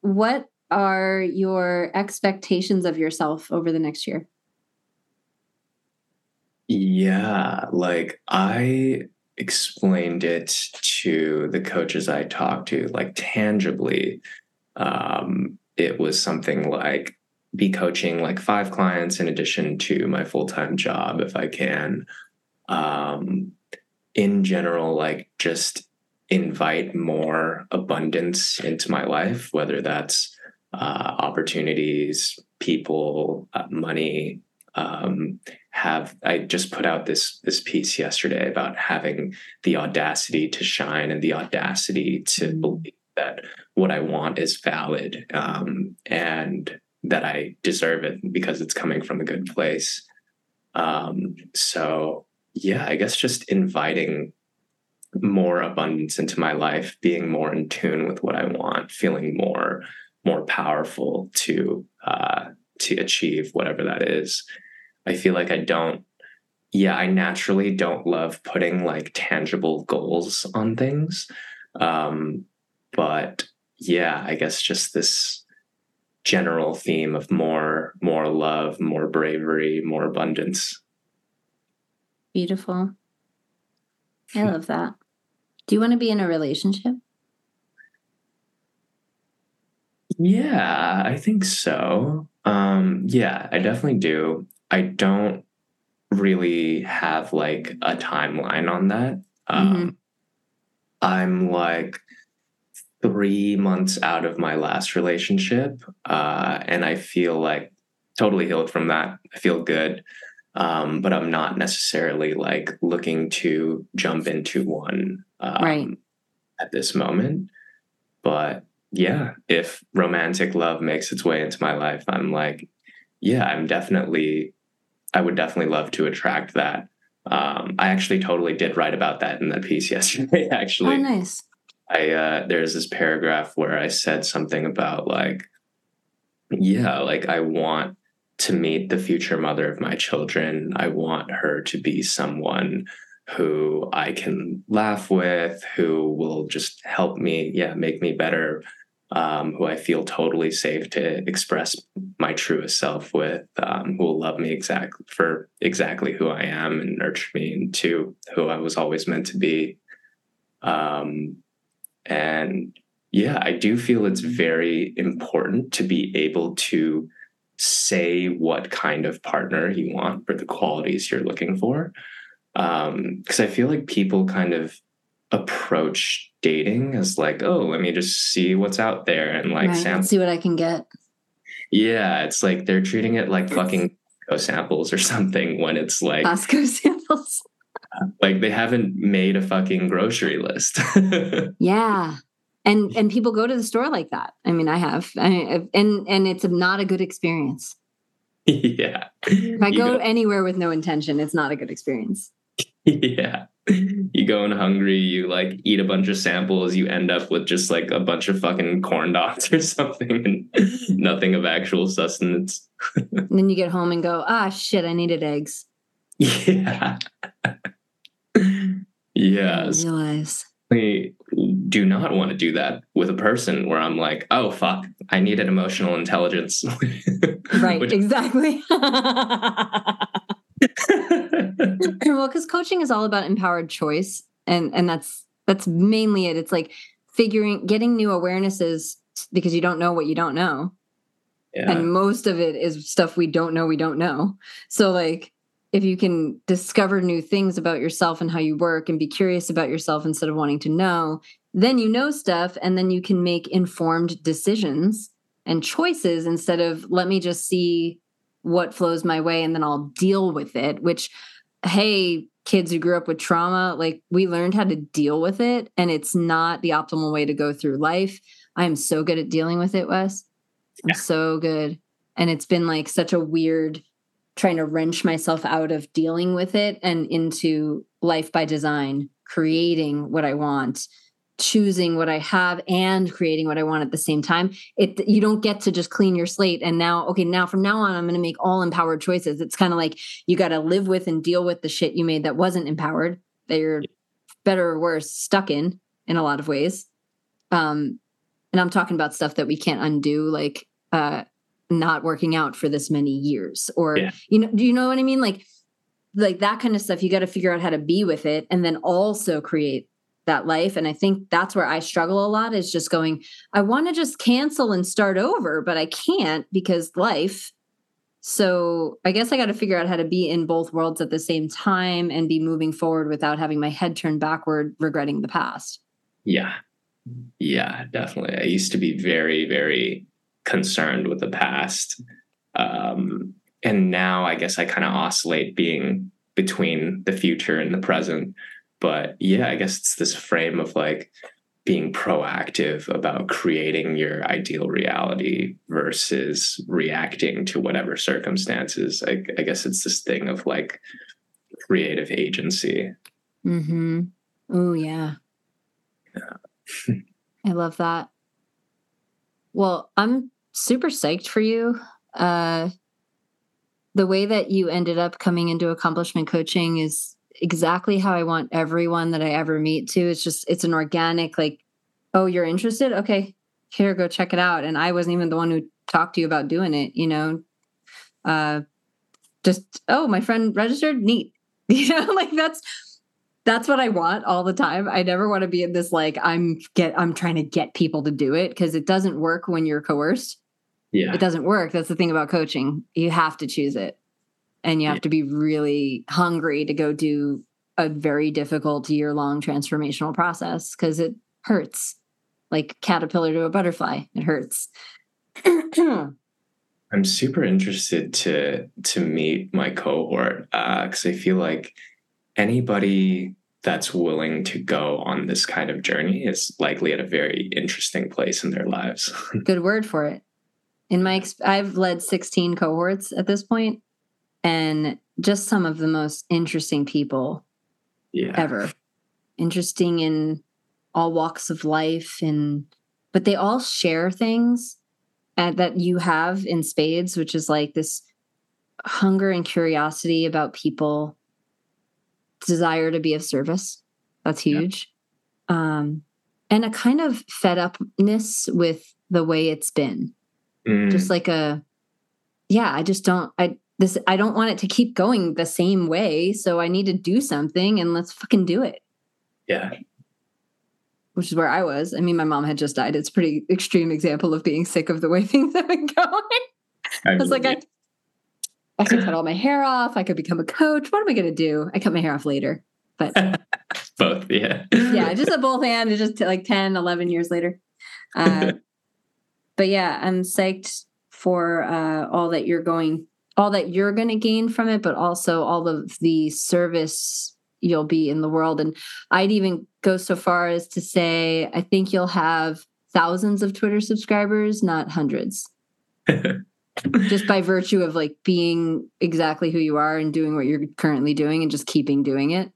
what are your expectations of yourself over the next year? Yeah, like I explained it to the coaches I talked to, like tangibly. Um, it was something like be coaching like five clients in addition to my full time job if I can. Um, in general, like just invite more abundance into my life, whether that's uh, opportunities, people, uh, money. Um, have I just put out this this piece yesterday about having the audacity to shine and the audacity to mm-hmm. believe that what I want is valid um, and that I deserve it because it's coming from a good place. Um, so yeah, I guess just inviting more abundance into my life, being more in tune with what I want, feeling more more powerful to uh, to achieve whatever that is. I feel like I don't. Yeah, I naturally don't love putting like tangible goals on things, um, but yeah, I guess just this general theme of more more love more bravery more abundance Beautiful. I love that. Do you want to be in a relationship? Yeah, I think so. Um, yeah, I definitely do. I don't really have like a timeline on that. Um, Mhm. I'm like three months out of my last relationship, uh, and I feel like totally healed from that. I feel good, um, but I'm not necessarily like looking to jump into one um, Right. at this moment. But yeah, if romantic love makes its way into my life, I'm like, yeah, I'm definitely, I would definitely love to attract that. Um, I actually totally did write about that in that piece yesterday. Actually, Oh, nice. I uh, there's this paragraph where I said something about like, yeah, like I want to meet the future mother of my children. I want her to be someone who I can laugh with, who will just help me, yeah, make me better, um, who I feel totally safe to express my truest self with, um, who will love me exactly for exactly who I am and nurture me into who I was always meant to be. Um, and yeah, I do feel it's very important to be able to say what kind of partner you want for the qualities you're looking for. Because I feel like people kind of approach dating as like, oh, let me just see what's out there and like right. sample. See what I can get. Yeah, it's like they're treating it like fucking samples or something when it's like Costco samples. like they haven't made a fucking grocery list. Yeah. And and people go to the store like that. I mean, I have, I, and and it's not a good experience. yeah. If I You go anywhere with no intention, it's not a good experience. yeah. You go in hungry, you like eat a bunch of samples, you end up with just like a bunch of fucking corn dogs or something and nothing of actual sustenance. And then you get home and go, ah, shit, I needed eggs. Yeah. yeah. I realize. I do not want to do that with a person where I'm like, oh fuck, I needed emotional intelligence. Right, exactly. well, because coaching is all about empowered choice, and and that's that's mainly it. It's like figuring, getting new awarenesses because you don't know what you don't know, yeah. and most of it is stuff we don't know we don't know. So like if you can discover new things about yourself and how you work and be curious about yourself instead of wanting to know, then you know stuff and then you can make informed decisions and choices instead of let me just see what flows my way and then I'll deal with it, which hey, kids who grew up with trauma, like we learned how to deal with it and it's not the optimal way to go through life. I am so good at dealing with it, Wes. I'm Yeah. so good. And it's been like such a weird trying to wrench myself out of dealing with it and into life by design, creating what I want, choosing what I have and creating what I want at the same time. It you don't get to just clean your slate and now okay, now from now on I'm going to make all empowered choices. It's kind of like you got to live with and deal with the shit you made that wasn't empowered that you're better or worse stuck in in a lot of ways. Um and I'm talking about stuff that we can't undo like uh not working out for this many years or Yeah. you know do you know what i mean like like that kind of stuff you got to figure out how to be with it and then also create that life and i think that's where i struggle a lot is just going i want to just cancel and start over but i can't because life so i guess i got to figure out how to be in both worlds at the same time and be moving forward without having my head turned backward regretting the past Yeah. Yeah, definitely. I used to be very, very concerned with the past. Um, and now I guess I kind of oscillate being between the future and the present. But yeah, I guess it's this frame of like being proactive about creating your ideal reality versus reacting to whatever circumstances. I, I guess it's this thing of like creative agency. mm-hmm oh yeah Yeah. I love that. Well, I'm super psyched for you. Uh, the way that you ended up coming into accomplishment coaching is exactly how I want everyone that I ever meet to. It's just, it's an organic, like, oh, you're interested? Okay, here, go check it out. And I wasn't even the one who talked to you about doing it, you know. Uh just oh, my friend registered, neat. You know, like that's that's what I want all the time. I never want to be in this like I'm get I'm trying to get people to do it because it doesn't work when you're coerced. Yeah. It doesn't work. That's the thing about coaching. You have to choose it. And you have Yeah. to be really hungry to go do a very difficult year long transformational process because it hurts. Like caterpillar to a butterfly. It hurts. I'm super interested to to meet my cohort uh, because I feel like anybody that's willing to go on this kind of journey is likely at a very interesting place in their lives. Good word for it. In my, I've led 16 cohorts at this point, and just some of the most interesting people yeah. ever. Interesting in all walks of life, and but they all share things uh, that you have in spades, which is like this hunger and curiosity about people, desire to be of service. That's huge, um, and a kind of fed upness with the way it's been Mm, just like a yeah i just don't i this i don't want it to keep going the same way so i need to do something and let's fucking do it. Yeah. which is where i was. I mean my mom had just died. It's a pretty extreme example of being sick of the way things have been going. I i was like i i could cut all my hair off. I could become a coach. What am i going to do? I cut my hair off later but both. Yeah. yeah just at both hands it's just like 10 11 years later. Uh, but yeah i'm psyched for uh, all that you're going all that you're going to gain from it but also all of the service you'll be in the world and i'd even go so far as to say i think you'll have thousands of twitter subscribers not hundreds just by virtue of like being exactly who you are and doing what you're currently doing and just keeping doing it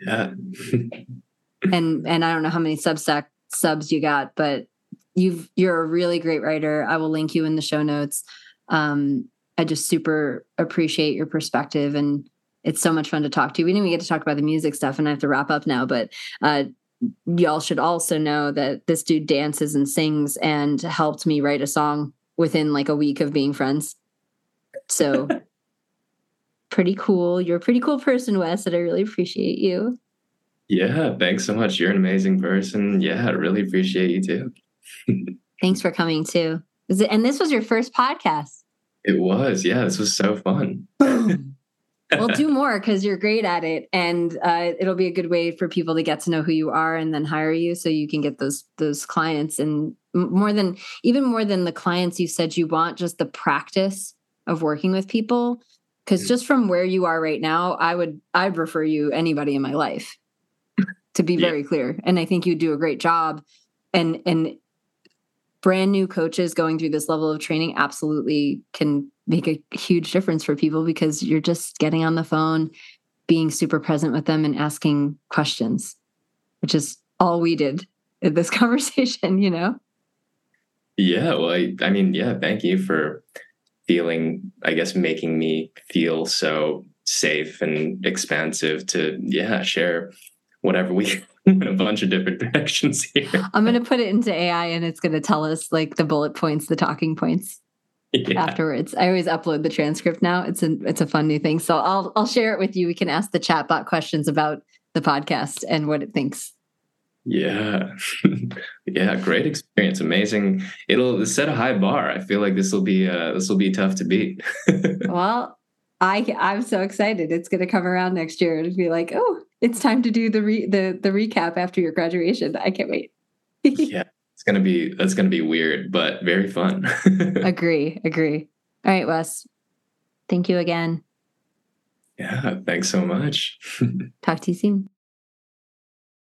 yeah. and and I don't know how many Substack subs you got, but you've you're a really great writer. I will link you in the show notes. Um, I just super appreciate your perspective, and it's so much fun to talk to you. We didn't even get to talk about the music stuff, and I have to wrap up now. But uh, y'all should also know that this dude dances and sings, and helped me write a song within like a week of being friends. So. Pretty cool. You're a pretty cool person, Wes, and I really appreciate you. Yeah. Thanks so much. You're an amazing person. Yeah. I really appreciate you too. Thanks for coming too. And this was your first podcast. It was. Yeah. This was so fun. We'll do more because you're great at it, and uh, it'll be a good way for people to get to know who you are and then hire you, so you can get those those clients. And more than even more than the clients you said you want, just the practice of working with people. Because just from where you are right now, I would I'd refer you anybody in my life. To be Yeah. very clear, and I think you do a great job. And and brand new coaches going through this level of training absolutely can make a huge difference for people because you're just getting on the phone, being super present with them and asking questions, which is all we did in this conversation, you know? Yeah, well, I, I mean, yeah, thank you for feeling, I guess, making me feel so safe and expansive to, yeah, share whatever we in a bunch of different directions here. I'm going to put it into AI and it's going to tell us like the bullet points, the talking points Yeah, afterwards. I always upload the transcript now. It's a it's a fun new thing. So I'll I'll share it with you. We can ask the chatbot questions about the podcast and what it thinks. yeah, yeah, great experience, amazing. It'll set a high bar. I feel like this will be uh, this will be tough to beat. Well, I I'm so excited. It's going to come around next year and be like, oh, it's time to do the re- the the recap after your graduation. I can't wait. yeah, it's gonna be that's gonna be weird, but very fun. agree, agree. All right, Wes. Thank you again. yeah, thanks so much. Talk to you soon.